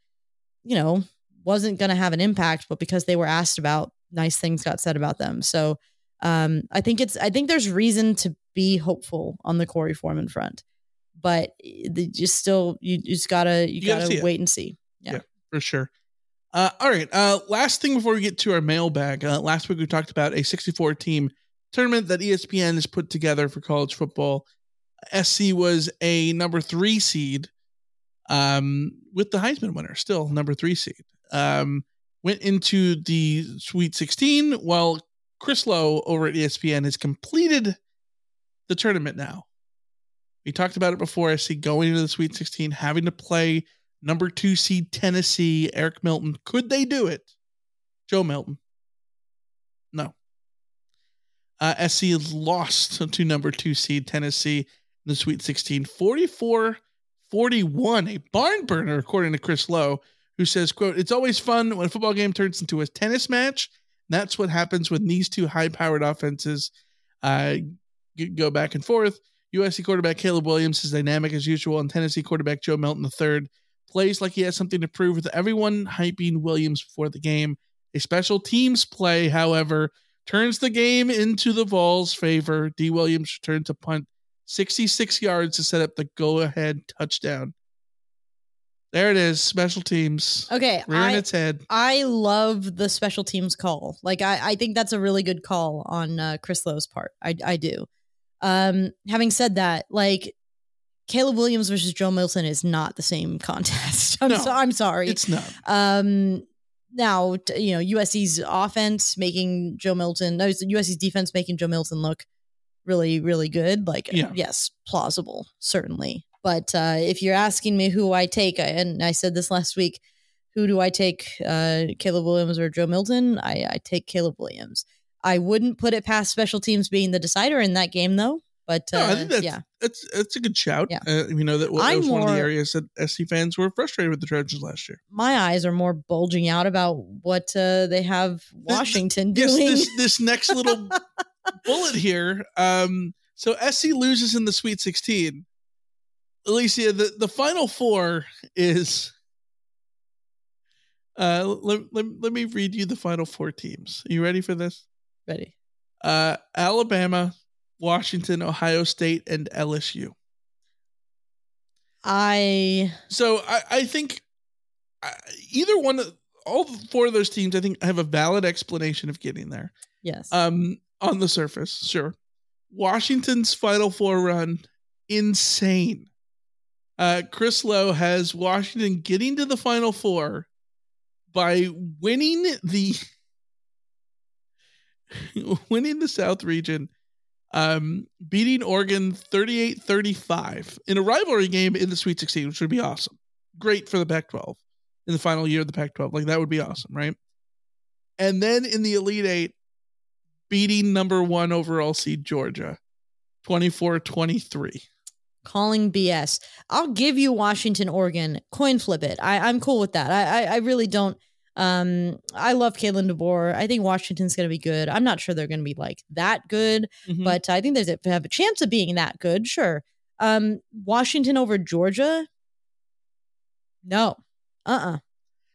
you know wasn't going to have an impact, but because they were asked about, nice things got said about them. So um, I think it's I think there's reason to be hopeful on the Korey Foreman front, but the, just still you, you just gotta you, You gotta gotta, see it. wait and see. Yeah. for sure. Uh, all right. Uh, last thing before we get to our mailbag. Uh, last week we talked about a 64 team tournament that ESPN has put together for college football. SC was a number three seed, um, with the Heisman winner, still number three seed. Um, went into the Sweet 16 while Chris Low over at ESPN has completed the tournament now. We talked about it before. SC going into the Sweet 16, having to play number two seed Tennessee, Eric Milton. Could they do it? Joe Milton. No. Uh, SC lost to number two seed Tennessee the Sweet 16, 44 41, a barn burner, according to Chris Low, who says, quote, it's always fun when a football game turns into a tennis match. That's what happens when these two high powered offenses uh, go back and forth. USC quarterback Caleb Williams is dynamic as usual, and Tennessee quarterback Joe Milton III plays like he has something to prove with everyone hyping Williams before the game. A special teams play, however, turns the game into the Vols' favor. Dee Williams returns to punt 66 yards to set up the go ahead touchdown. There it is. Special teams. Okay, Rearing I, its head. I love the special teams call. Like I, I think that's a really good call on uh, Chris Low's part. I, I do. Um, having said that, like Caleb Williams versus Joe Milton is not the same contest. I'm, No, so, I'm sorry. It's not. Um, now you know USC's offense making Joe Milton, no, USC's defense making Joe Milton look really, really good. Like, Yeah. yes, plausible, certainly. But uh, if you're asking me who I take, I- and I said this last week, who do I take, uh, Caleb Williams or Joe Milton? I, I take Caleb Williams. I wouldn't put it past special teams being the decider in that game, though. But uh, No, I think that's yeah, that's that's a good shout. Yeah. Uh, we know that that was one of the areas that SC fans were frustrated with the Trojans last year. my eyes are more bulging out about what uh, they have Washington Yes, doing. this this next little bullet here. Um, so SC loses in the Sweet 16. Alicia, the, the final four is. Uh, let, let, let me read you the final four teams. Are you ready for this? Ready? Uh, Alabama, Washington, Ohio State, and LSU. I So I, I think uh, either one, of all four of those teams, I think have a valid explanation of getting there. yes. Um, on the surface, sure. Washington's Final Four run insane. Uh, Chris Low has Washington getting to the Final Four by winning the winning the South region, um, beating Oregon 38-35 in a rivalry game in the Sweet 16, which would be awesome. Great for the Pac-12 in the final year of the Pac-12. Like that would be awesome, right? And then in the Elite Eight, beating number one overall seed Georgia 24 23. Calling BS. I'll give you Washington, Oregon. Coin flip it. I, I'm cool with that. I, I, I really don't. Um, I love Kalen DeBoer. I think Washington's going to be good. I'm not sure they're going to be like that good, Mhm. but I think there's a, have a chance of being that good. Sure. Um, Washington over Georgia. No. Uh. uh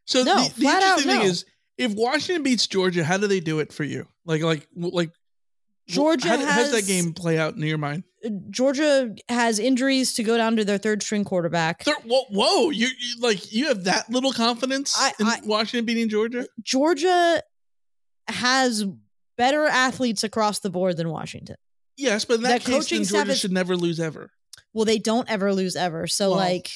So No, the, the interesting thing is, if Washington beats Georgia, how do they do it for you? Like, like, like Georgia How, how does that game play out in your mind? Uh, Georgia has injuries to go down to their third string quarterback. They're, whoa, whoa! You, you like you have that little confidence I- in I- Washington beating Georgia? Georgia has better athletes across the board than Washington. Yes, but in that The case, coaching then staff Georgia is- should never lose ever. Well, they don't ever lose ever. So, Well, like,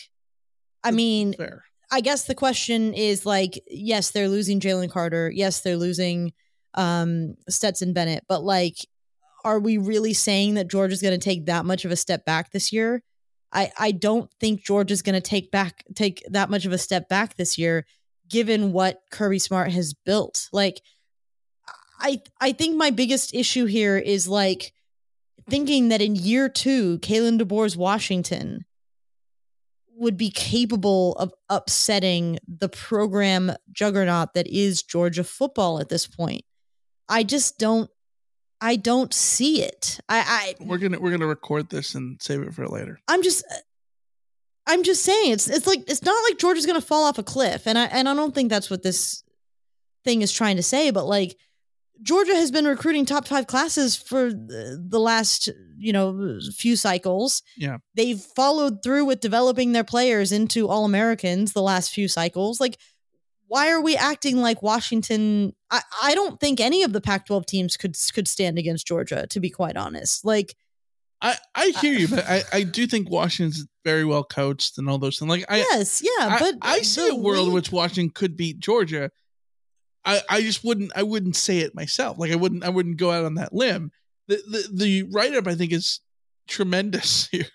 I mean, Fair. I guess the question is like, yes, they're losing Jalen Carter. Yes, they're losing um, Stetson Bennett. But like, are we really saying that George is going to take that much of a step back this year? I I don't think George is going to take back take that much of a step back this year, given what Kirby Smart has built. Like, I I think my biggest issue here is like thinking that in year two, Kalen DeBoer's Washington would be capable of upsetting the program juggernaut that is Georgia football at this point. I just don't I don't see it. I, I We're gonna we're gonna record this and save it for later. I'm just I'm just saying it's it's like it's not like Georgia's going to fall off a cliff and I and I don't think that's what this thing is trying to say but like Georgia has been recruiting top 5 classes for the, the last, you know, few cycles. Yeah. They've followed through with developing their players into all-Americans the last few cycles. Like why are we acting like Washington I, I don't think any of the Pac-12 teams could could stand against Georgia to be quite honest. Like I I hear you, but I I do think Washington's very well coached and all those things. Like I yes, yeah, I, but I see the a world in way- which Washington could beat Georgia. I, I just wouldn't I wouldn't say it myself. Like I wouldn't I wouldn't go out on that limb. The the, the write up I think is tremendous here.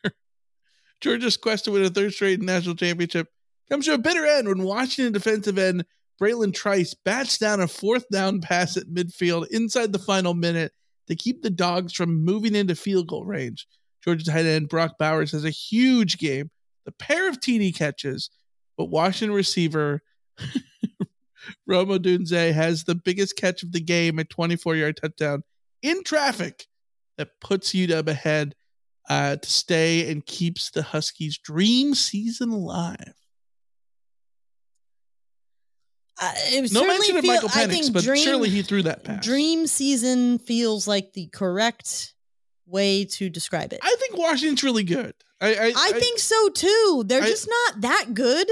Georgia's quest to win a third straight national championship comes to a bitter end when Washington defensive end Bralen Trice bats down a fourth down pass at midfield inside the final minute to keep the dogs from moving into field goal range. Georgia tight end Brock Bowers has a huge game, the pair of TD catches, but Washington receiver Rome Odunze has the biggest catch of the game, a 24 yard touchdown in traffic that puts UW ahead uh, to stay and keeps the Huskies' dream season alive. Uh, it No mention of feel- Michael I Penix, but dream, surely he threw that pass. Dream season feels like the correct way to describe it. I think Washington's really good. I I, I think so too. They're I- just not that good.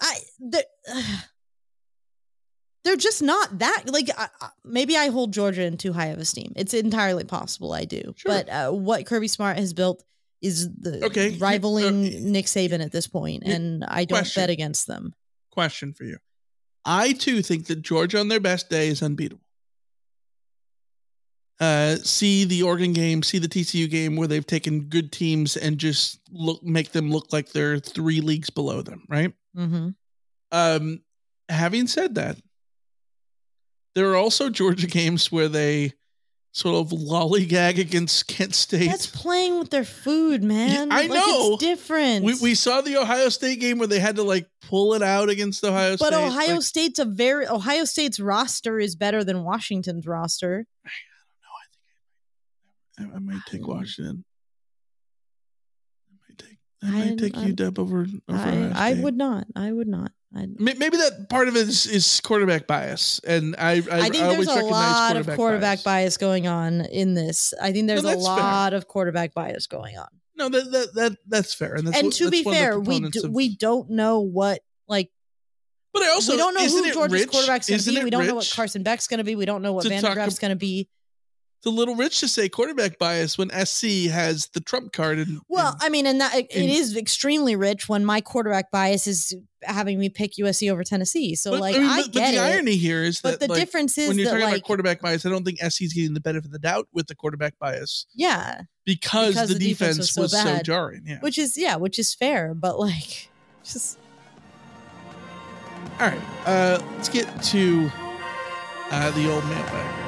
I they're, they're just not that like I, I- maybe I hold Georgia in too high of esteem. It's entirely possible I do. Sure. But uh, what Kirby Smart has built is the Okay, uh, rivaling Nick Saban at this and I don't question. bet against them. Question for you. I too think that Georgia on their best day is unbeatable. Uh, see the Oregon game, see the TCU game where they've taken good teams and just look make them look like they're three leagues below them, right? Mm-hmm. Um, having said that, there are also Georgia games where they sort of lollygag against Kent State. That's playing with their food, man. I Like, know. it's different. we, we saw the Ohio State game where they had to like pull it out against Ohio but State. But Ohio Like, State's a very Ohio State's roster is better than Washington's roster. I, don't know. I think I might take Washington. I might take, I I- might take I- UW over. over I, I would not. I would not. I, May- Maybe that part of it is, is quarterback bias, and I I, I think I there's a lot quarterback of quarterback bias. bias. going on in this. I think there's a that's fair. lot of quarterback bias going on. No, that, that that that's fair, and that's and what- to be one of the fair, we do, of- we don't know what like But I also we don't know who Georgia's rich? quarterback's going to be. We don't know what Carson Beck's going to be. We don't know what Vandagriff's going to be. It's a little rich to say quarterback bias when SC has the trump card. And Well, I mean, and that it and- is extremely rich when my quarterback bias is having me pick USC over Tennessee. So but, like I I, mean, but, but get the it. irony here is but that the like, difference is when you're that talking like about quarterback bias, I don't think SC is getting the benefit of the doubt with the quarterback bias yeah, because, Because the, the defense defense, was was, so so, jarring. Yeah. which is yeah, which is fair, but like just All right, uh, let's get to uh, the old mailbag.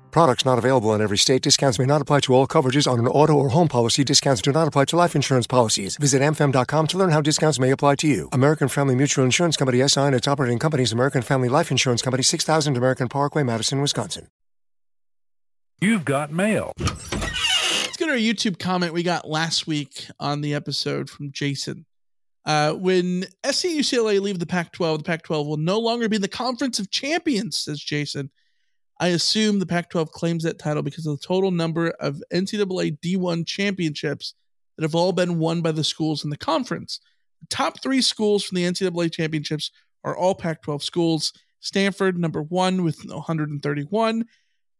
Products not available in every state. Discounts may not apply to all coverages on an auto or home policy. Discounts do not apply to life insurance policies. Visit amfam.com to learn how discounts may apply to you. American Family Mutual Insurance Company SI and its operating companies American Family Life Insurance Company 6000 American Parkway, Madison, Wisconsin. You've got mail. Let's get our YouTube comment we got last week on the episode from Jason. Uh, when SC UCLA leave the Pac 12, the Pac 12 will no longer be the Conference of Champions, says Jason. I assume the Pac 12 claims that title because of the total number of NCAA D1 championships that have all been won by the schools in the conference. The top three schools from the NCAA championships are all Pac 12 schools Stanford, number one, with 131.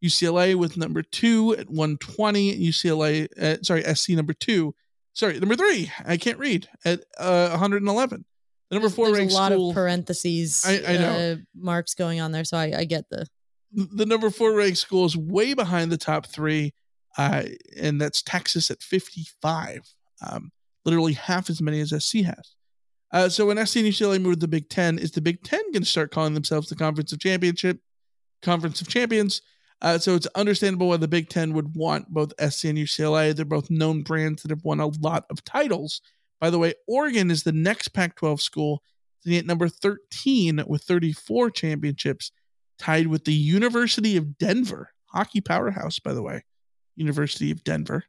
UCLA with number two at 120. UCLA, uh, sorry, SC number two. Sorry, number three. I can't read at uh, 111. The number four there's ranked a lot school. of parentheses I- I know. Uh, marks going on there, so I, I get the the number four ranked school is way behind the top three, uh, and that's Texas at 55. Um, literally half as many as SC has. Uh, so when SC and UCLA move to the Big Ten, is the Big Ten going to start calling themselves the Conference of Championship, Conference of Champions? Uh, so it's understandable why the Big Ten would want both SC and UCLA. They're both known brands that have won a lot of titles. By the way, Oregon is the next Pac 12 school, sitting at number 13 with 34 championships, tied with the University of Denver, hockey powerhouse, by the way. University of Denver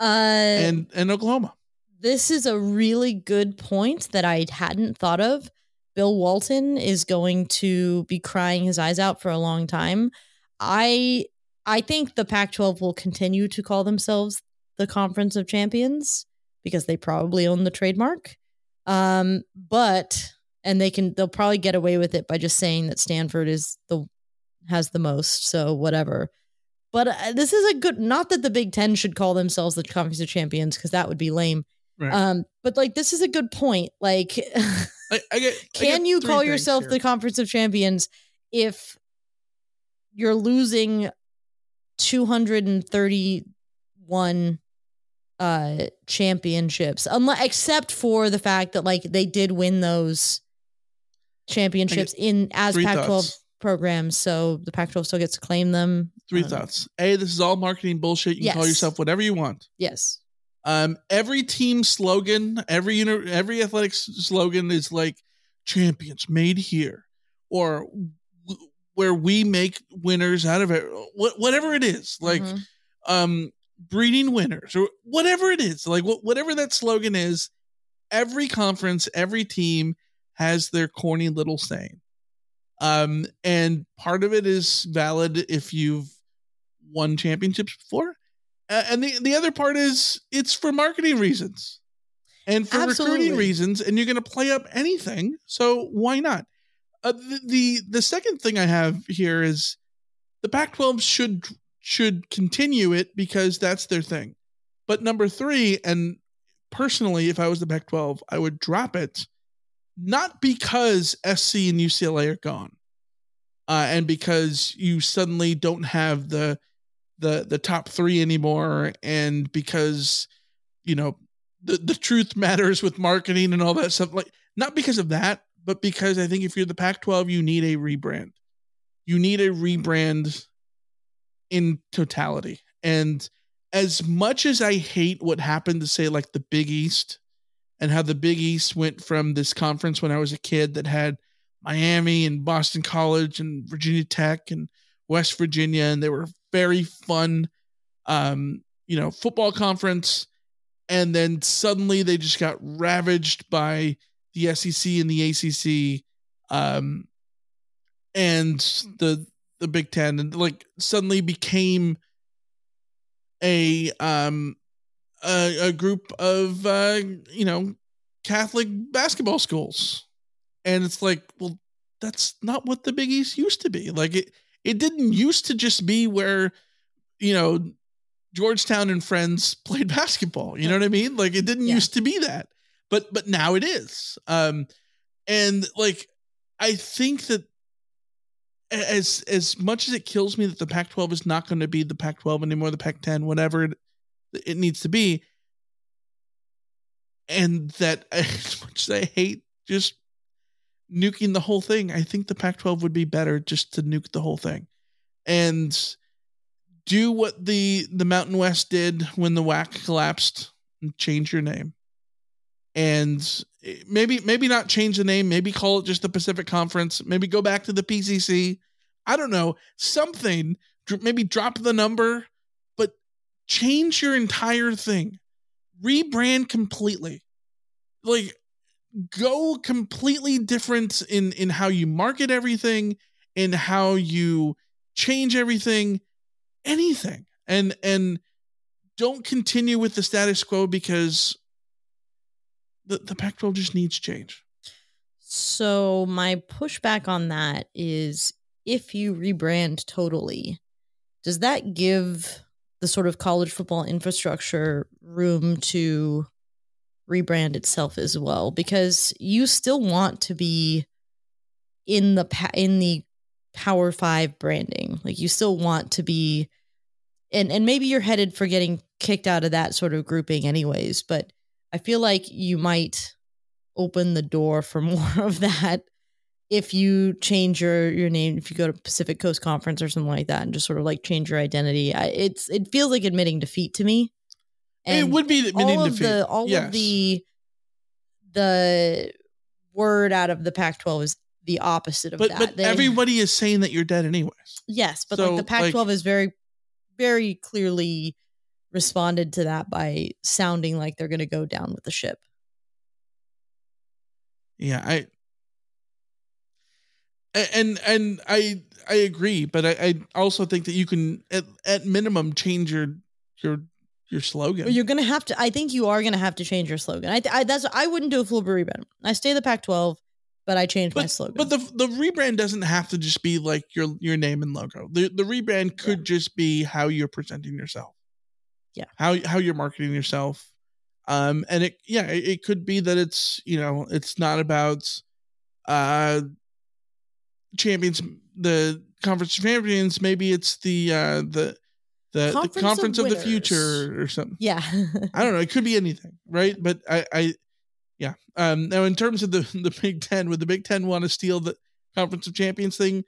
uh and, and Oklahoma. this is a really good point that I hadn't thought of. Bill Walton is going to be crying his eyes out for a long time. I I think the Pac-12 will continue to call themselves the Conference of Champions because they probably own the trademark. Um, but and they can they'll probably get away with it by just saying that Stanford is the has the most, so whatever. But uh, this is a good not that the Big 10 should call themselves the Conference of Champions because that would be lame. Right. Um, but like this is a good point. Like, I, I get, can you call yourself here. the Conference of Champions if you're losing 231 uh championships unless except for the fact that like they did win those championships in as Pac-12 thoughts. programs so the Pac-12 still gets to claim them Three Um, thoughts. A, this is all marketing bullshit. You can call yourself whatever you want. yes Um, every team slogan, every uni- every athletics slogan is like champions made here, or w- where we make winners out of it. Wh- whatever it is, like Mhm. um, breeding winners, or whatever it is, like wh- whatever that slogan is. Every conference, every team has their corny little saying. Um, and part of it is valid if you've won championships before. Uh, and the, the other part is it's for marketing reasons and for Absolutely. recruiting reasons, and you're going to play up anything. So why not? Uh, the, the the second thing I have here is the Pac-12 should should continue it because that's their thing. But number three, and personally, if I was the Pac-12, I would drop it, not because SC and UCLA are gone, uh, and because you suddenly don't have the the the top three anymore, and because you know the the truth matters with marketing and all that stuff. Like not because of that, but because I think if you're the Pac-12, you need a rebrand. You need a rebrand in totality. And as much as I hate what happened to say like the Big East and how the Big East went from this conference when I was a kid that had Miami and Boston College and Virginia Tech and West Virginia, and they were very fun, um, you know, football conference. And then suddenly they just got ravaged by the SEC and the ACC um, and the the Big Ten, and like suddenly became a um a, a group of uh, you know Catholic basketball schools, and it's like, well, that's not what the Big East used to be. Like it, it didn't used to just be where, you know, Georgetown and friends played basketball. You know what I mean? Like it didn't Yeah. used to be that, but but now it is. Um, and like I think that as as much as it kills me that the Pac-12 is not going to be the Pac-12 anymore, the Pac-10, whatever it, needs to be, and that as much as I hate just nuking the whole thing, I think the Pac-12 would be better just to nuke the whole thing, and do what the the Mountain West did when the WAC collapsed and change your name, and maybe maybe not change the name, maybe call it just the Pacific Conference, maybe go back to the PCC. I don't know something. Maybe drop the number, change your entire thing, rebrand completely. Like go completely different in in how you market everything, in how you change everything, anything, and and don't continue with the status quo because the the Pac-12 just needs change. So my pushback on that is if you rebrand totally, does that give the sort of college football infrastructure room to rebrand itself as well? Because you still want to be in the in the Power 5 branding. Like you still want to be and and maybe you're headed for getting kicked out of that sort of grouping anyways, but I feel like you might open the door for more of that if you change your your name if you go to Pacific Coast Conference or something like that and just sort of like change your identity. I, it's it feels like admitting defeat to me. it would be admitting all of defeat. the all Yes. of the the word out of the Pac-12 is the opposite of but that. but They- everybody is saying that you're dead anyways. Yes, but So, like the Pac-12 is very, very clearly responded to that by sounding like they're going to go down with the ship. Yeah, I and and I I agree, but I, I also think that you can at, at minimum change your your your slogan. But You're going to have to. I think you are going to have to change your slogan. I, I that's I wouldn't do a full rebrand. I stay the Pac-12, but I change my slogan. But the the rebrand doesn't have to just be like your your name and logo. The the rebrand could just be how you're presenting yourself. Yeah. How how you're marketing yourself. Um and it yeah, it, it could be that it's, you know, it's not about uh champions the conference of champions, maybe it's the uh the the, Conference the of conference of, the future or something. yeah, I don't know. It could be anything, right? But I, I, yeah. Um, now, in terms of the the Big Ten, would the Big Ten want to steal the Conference of Champions thing?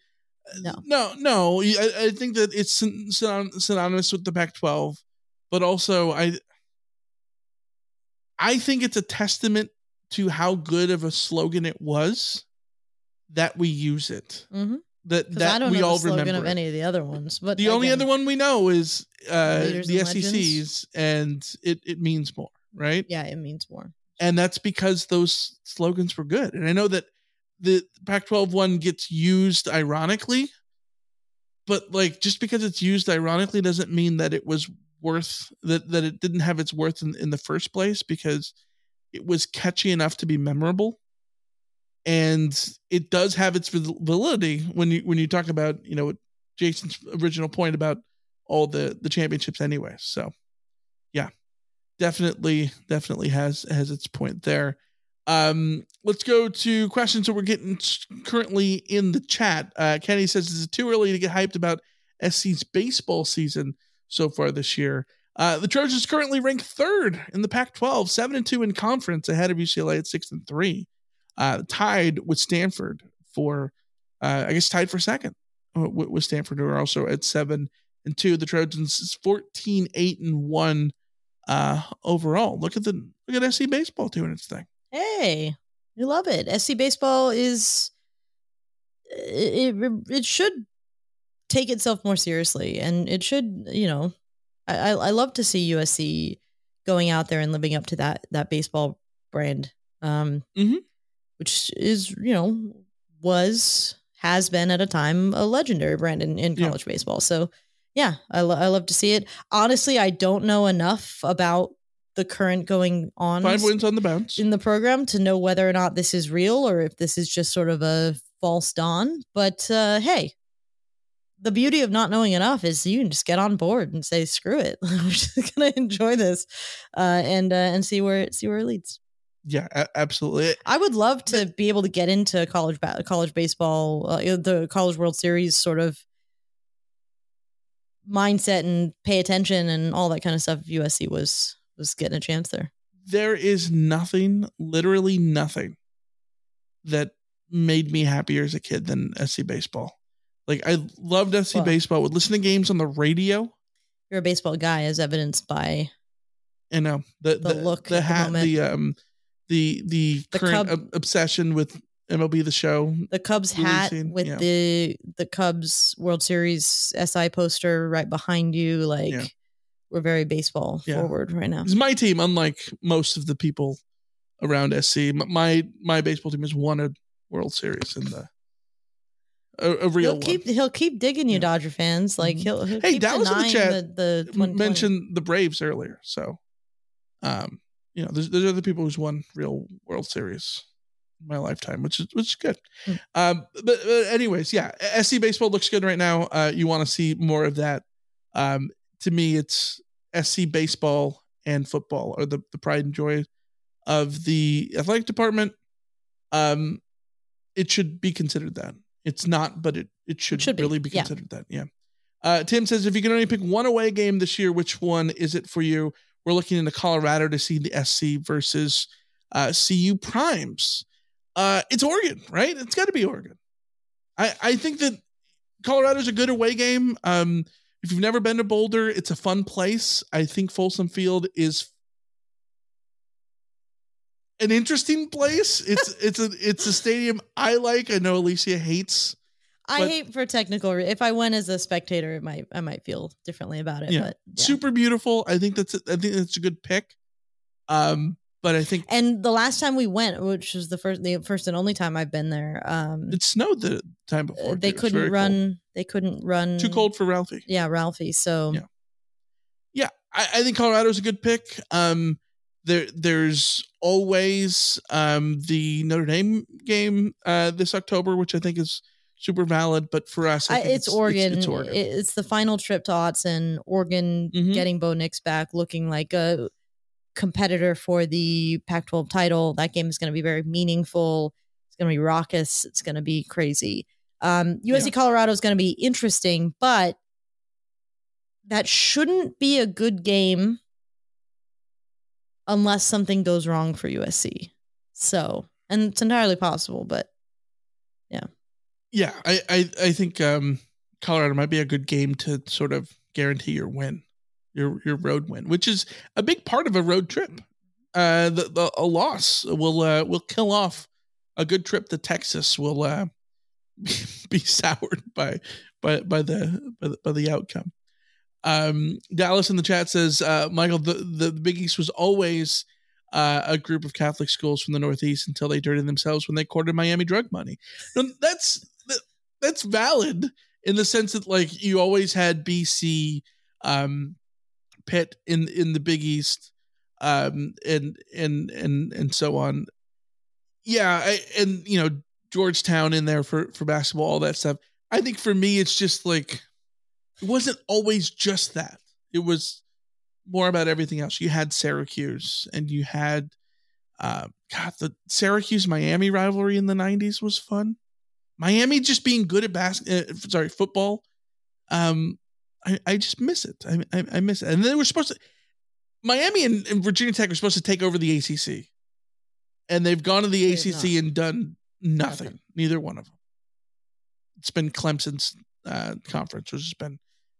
no. No, no. I, I think that it's syn- syn- synonymous with the Pac-12, but also I, I think it's a testament to how good of a slogan it was that we use it. Mm-hmm. That Because I don't we know all the remember. of any of the other ones. But the only other one we know is uh, the and SEC's, Legends. and it it means more, right? Yeah, it means more. and that's because those slogans were good. And I know that the Pac-12 one gets used ironically, but like just because it's used ironically doesn't mean that it was worth that that it didn't have its worth in, in the first place because it was catchy enough to be memorable. And it does have its validity when you when you talk about, you know, Jason's original point about all the the championships anyway. So yeah definitely definitely has has its point there. Um let's go to questions that we're getting currently in the chat. Uh kenny says is it too early to get hyped about sc's baseball season so far this year? Uh the trojans currently rank third in the pac 12 7 and 2 in conference ahead of ucla at 6 and 3 uh tied with stanford for uh i guess tied for second uh, with, with stanford who are also at 7 and 2 the trojans is 14 8 and 1 uh overall look at the look at sc baseball doing its thing Hey, you love it. SC baseball is it, it it should take itself more seriously, and it should you know, I I love to see USC going out there and living up to that that baseball brand, um, Mhm. Which is you know was has been at a time a legendary brand in, in Yeah. college baseball. So yeah, I, lo- I love to see it. Honestly, I don't know enough about the current going on Five wins on the bounce. in the program to know whether or not this is real or if this is just sort of a false dawn. But uh, hey, the beauty of not knowing enough is you can just get on board and say, "Screw it, I'm just gonna enjoy this," uh, and uh, and see where it see where it leads. Yeah, a- absolutely. I would love to be able to get into college ba- college baseball, uh, the College World Series sort of mindset and pay attention and all that kind of stuff. If USC was was getting a chance there. There is nothing, literally nothing, that made me happier as a kid than SC baseball. Like I loved SC Well- baseball. Would listen to games on the radio. You're a baseball guy, as evidenced by You know the The the, look the at the hat, moment. the um, the the, The current Cub- ob- obsession with MLB the Show. the Cubs hat releasing, with yeah. the the Cubs World Series SI poster right behind you. Like Yeah. we're very baseball Yeah. forward right now. It's my team, unlike most of the people around SC. My my baseball team has won a World Series in the a, a real He'll keep he'll keep digging you, Dodger fans. Like he'll, he'll Mm-hmm. Hey, Dallas in the chat the, the mentioned the Braves earlier, so um, you know, there's there's other people who's won real World Series in my lifetime, which is which is good. Hmm. Um, but, but anyways, yeah, SC baseball looks good right now. Uh, you want to see more of that. Um, to me, it's SC baseball and football are the the pride and joy of the athletic department. Um, it should be considered that. It's not, but it it should, should really be yeah. considered that. Yeah. Uh, Tim says, if you can only pick one away game this year, which one is it for you? We're looking into Colorado to see the SC versus uh, CU Primes. Uh, it's Oregon, right? It's got to be Oregon. I, I think that Colorado's a good away game. Um, if you've never been to Boulder, it's a fun place. I think Folsom Field is an interesting place. It's it's a it's a stadium I like. I know Alicia hates. I but- hate for technical. Re- if I went as a spectator, it might I might feel differently about it. Yeah, But yeah. super beautiful. I think that's a, I think that's a good pick. Um, but I think And the last time we went, which was the first the first and only time I've been there, um, it snowed the time uh, before. they too. It was very couldn't cold. run. They couldn't run. Too cold for Ralphie. Yeah, Ralphie. So Yeah. Yeah, I, I think Colorado's a good pick. Um, there there's always um the Notre Dame game uh this October, which I think is super valid. But for us, I I, think it's, Oregon. It's, Oregon. It- It's the final trip to Autzen. Oregon Mhm. getting Bo Nix back, looking like a competitor for the Pac-12 title. That game is going to be very meaningful. It's going to be raucous. It's going to be crazy. Um, USC Yeah. Colorado is going to be interesting, but that shouldn't be a good game unless something goes wrong for USC. So, and it's entirely possible, but yeah, I, I I think um Colorado might be a good game to sort of guarantee your win, your your road win, which is a big part of a road trip. Uh, the, the a loss will uh will kill off a good trip to Texas. Will uh be soured by by by the by the, by the outcome. Um, Dallas in the chat says, uh, Michael, the, the Big East was always uh, a group of Catholic schools from the Northeast until they dirtied themselves when they courted Miami drug money. Now, that's that- that's valid in the sense that like you always had BC, um, Pitt in in the Big East, um, and and and and so on. Yeah, I, and you know Georgetown in there for for basketball, all that stuff. I think for me, it's just like it wasn't always just that. It was more about everything else. You had Syracuse, and you had uh, God, the Syracuse Miami rivalry in the '90s was fun. Miami just being good at basket, uh, sorry, football. Um, I, I just miss it. I, I I miss it. And then we're supposed to Miami and, and Virginia Tech are supposed to take over the ACC, and they've gone to the They ACC and done nothing. Neither one of them. It's been Clemson's uh, conference, which has been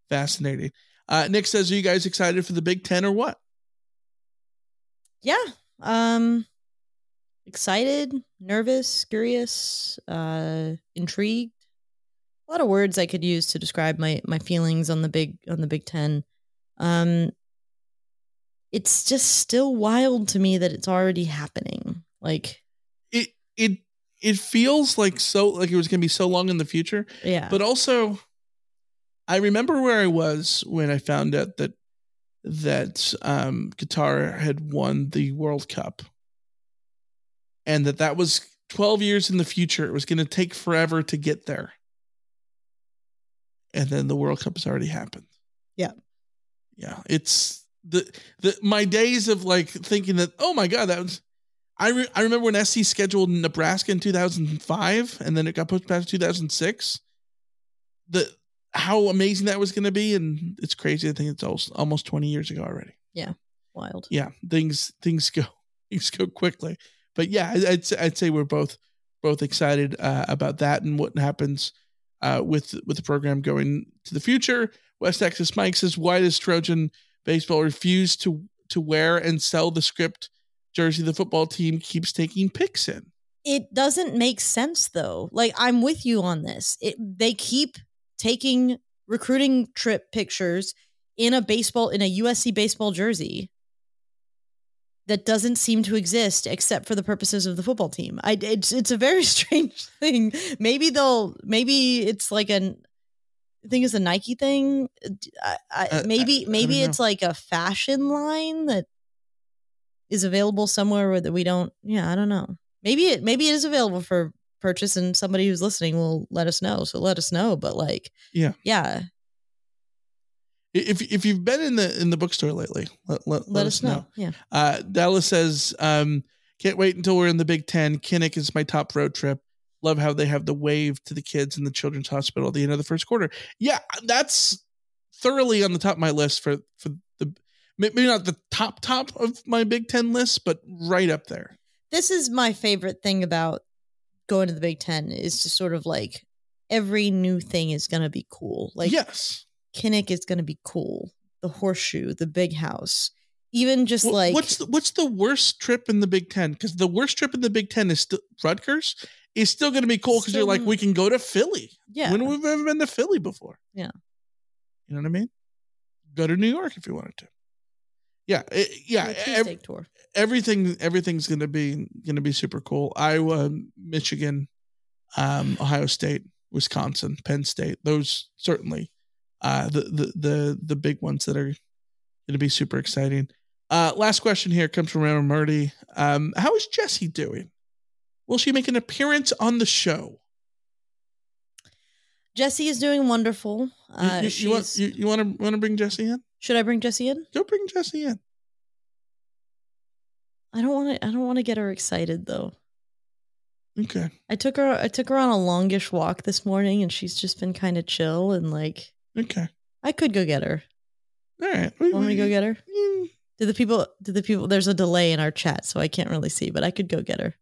fascinating. Uh, Nick says, "Are you guys excited for the Big Ten or what?" yeah um excited nervous curious uh intrigued a lot of words i could use to describe my my feelings on the big on the big 10 um it's just still wild to me that it's already happening like it it it feels like so like it was going to be so long in the future. Yeah. But also, I remember where I was when I found out that that um, Qatar had won the World Cup, and that that was twelve years in the future. It was going to take forever to get there, and then the World Cup has already happened. Yeah. Yeah, it's the the my days of like thinking that oh my god that was I re- I remember when SC scheduled Nebraska in 2005 and then it got pushed back to 2006 the how amazing that was going to be and it's crazy I think it's almost, almost 20 years ago already Yeah. Wild. yeah things things go things go quickly but yeah I'd say, I'd say we're both both excited uh, about that and what happens uh, with with the program going to the future West Texas Mike says why does Trojan baseball refuse to to wear and sell the script jersey the football team keeps taking pics in It doesn't make sense though. Like I'm with you on this. It they keep taking recruiting trip pictures in a baseball in a USC baseball jersey that doesn't seem to exist except for the purposes of the football team. I it's it's a very strange thing. Maybe they'll maybe it's like an I think it's a Nike thing. I, I, Uh, maybe I- maybe it's like a fashion line that is available somewhere that we don't. Yeah, I don't know. Maybe it maybe it is available for purchase, and somebody who's listening will let us know. So let us know. But like, yeah yeah, if if you've been in the in the bookstore lately let, let, let, us know. Yeah. Uh, Dallas says, um, can't wait until we're in the Big Ten. Kinnick is my top road trip. Love how they have the wave to the kids in the children's hospital at the end of the first quarter. Yeah, that's thoroughly on the top of my list for for the maybe not the top top of my Big Ten list, but right up there. This is my favorite thing about going to the Big Ten is just sort of like every new thing is gonna be cool. Like yes, Kinnick is gonna be cool. The horseshoe, the big house, even just Wh- like what's the, what's the worst trip in the Big Ten? Because the worst trip in the Big Ten is still Rutgers. Is still going to be cool because you're like we can go to Philly. Yeah. when we've ever been to Philly before. yeah. You know what I mean? Go to New York if you wanted to. Yeah, it- yeah. Ev- tour. everything, everything's gonna be gonna be super cool. Iowa, Michigan, um, Ohio State, Wisconsin, Penn State. Those certainly, uh, the the the the big ones that are gonna be super exciting. Uh, last question here comes from Randall Murdy. Um, how is Jessie doing? Will she make an appearance on the show? Jessie is doing wonderful. You- Uh, you, you, want you, you want to want to bring Jessie in? should I bring Jessie in? Go bring Jessie in. I don't want to. I don't want to get her excited though. Okay. I took her. I took her on a longish walk this morning, and she's just been kind of chill and like. Okay. I could go get her. All right. Want me to go get her? Do the people? Do the people? There's a delay in our chat, so I can't really see, but I could go get her.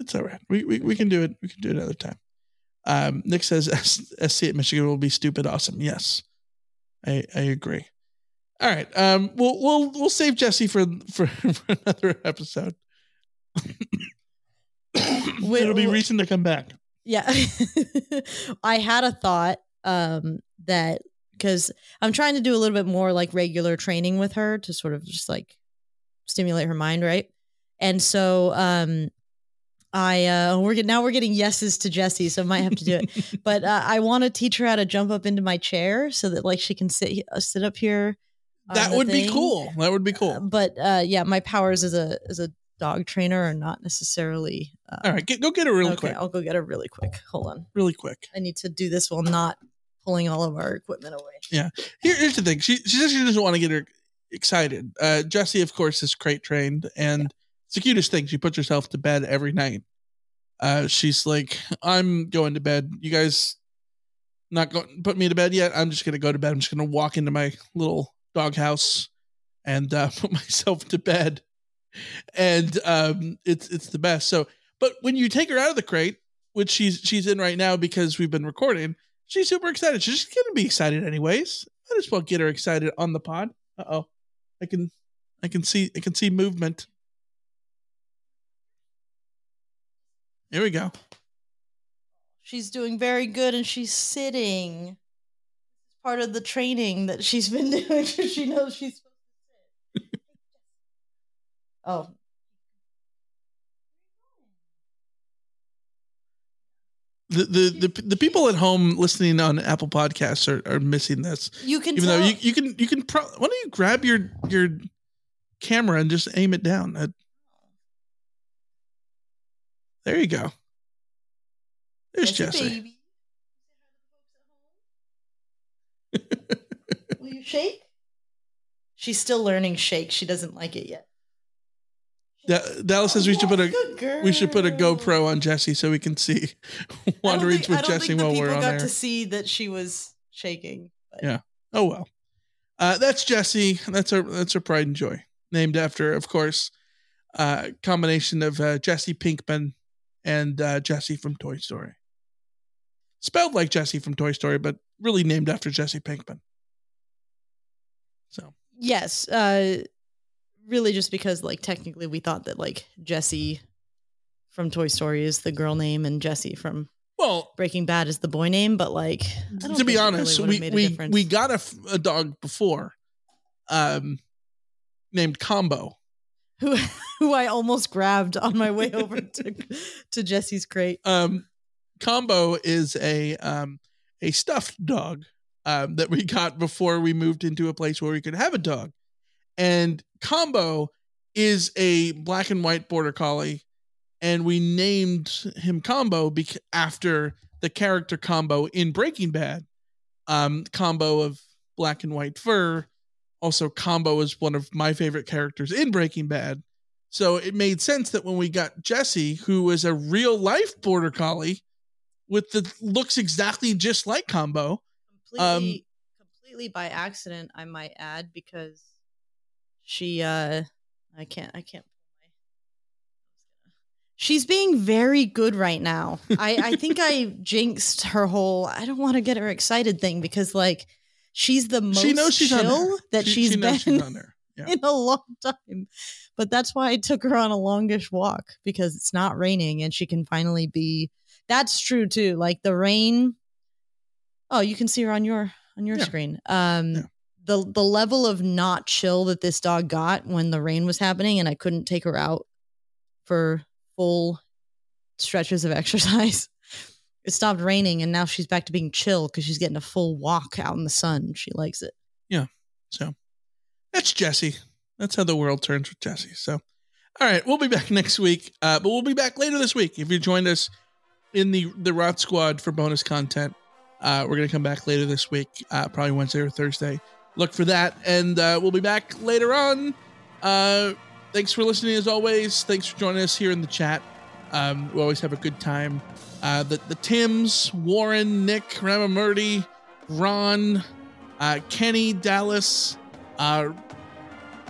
It's all right. We, we we can do it. We can do it another time. Um, Nick says SC at Michigan will be stupid awesome. Yes, I I agree. All right. Um, we'll we'll we'll save Jessie for for, for another episode. It'll be reason to come back. Yeah. I had a thought um that because I'm trying to do a little bit more like regular training with her to sort of just like stimulate her mind, right? And so um I uh we're get, now we're getting yeses to Jessie, so I might have to do it. but uh, I want to teach her how to jump up into my chair so that like she can sit uh, sit up here. That would be cool. That would be cool. But uh yeah, my powers as a as a dog trainer are not necessarily uh, All right, get, go get her really okay, quick. I'll go get her really quick. Hold on. Really quick. I need to do this while not pulling all of our equipment away. Yeah. Here, here's the thing. She she says she doesn't want to get her excited. Uh, Jessie, of course, is crate trained, and it's the cutest thing. She puts herself to bed every night. Uh, she's like, I'm going to bed. You guys not going put me to bed yet. I'm just gonna go to bed. I'm just gonna walk into my little doghouse and uh, put myself to bed. And um, it's it's the best. So, but when you take her out of the crate, which she's she's in right now because we've been recording, she's super excited. She's just gonna be excited anyways. Might as well get her excited on the pod. Uh oh, I can I can see I can see movement. Here we go. She's doing very good and she's sitting. It's part of the training that she's been doing she knows she's supposed to sit. oh. The, the the the people at home listening on Apple Podcasts are, are missing this. You can even though you, you can you can pro- why don't you grab your your camera and just aim it down. At, there you go. There's Jessie. Will you shake? She's still learning shake. She doesn't like it yet. Da- Dallas says we should put a we should put a GoPro on Jessie so we can see wanderings with Jessie while people we're on got there. to see that she was shaking. Yeah. Oh well. Uh, that's Jessie. That's our that's our pride and joy. Named after, of course, uh, combination of uh, Jesse Pinkman and uh, Jessie from Toy Story. Spelled like Jessie from Toy Story, but really named after Jesse Pinkman. So Yes. Uh really just because like technically we thought that like Jessie from Toy Story is the girl name and Jesse from well Breaking Bad is the boy name, but like to be honest, really we we, we got a, f- a dog before, um, named Combo. who who I almost grabbed on my way over to to Jessie's crate. um combo is a um a stuffed dog um that we got before we moved into a place where we could have a dog and combo is a black and white border collie and we named him combo bec- after the character combo in breaking bad. Um combo of black and white fur. Also combo is one of my favorite characters in breaking bad. So it made sense that when we got Jessie, who was a real life border collie with the looks exactly just like Combo, um, Completely completely by accident, I might add, because she uh I can't I can't She's being very good right now. I, I think I jinxed her whole I don't want to get her excited thing because like she's the most she knows she's chill that She- she's she been she's on. Yeah. in a long time. But that's why I took her on a longish walk because it's not raining and she can finally be that's true too. Like the rain Oh, you can see her on your on your Yeah. screen. Um the the level of not chill that this dog got when the rain was happening and I couldn't take her out for full stretches of exercise. It stopped raining and now she's back to being chill because she's getting a full walk out in the sun. She likes it. Yeah. So that's Jessie. That's how the world turns with Jessie. So, all right, we'll be back next week, uh, but we'll be back later this week. If you joined us in the the Rot Squad for bonus content, uh, we're gonna come back later this week, uh, probably Wednesday or Thursday. Look for that, and uh, we'll be back later on. Uh, thanks for listening as always. Thanks for joining us here in the chat. Um, we always have a good time. Uh, the the Tims, Warren, Nick, Ramamurti, Ron, uh, Kenny, Dallas, uh,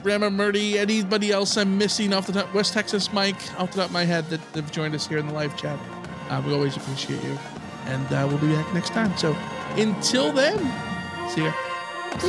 Ramamurti, anybody else I'm missing off the top, West Texas Mike, off the top of my head that have joined us here in the live chat. Uh, we always appreciate you. And uh, we'll be back next time. So until then, see ya. 就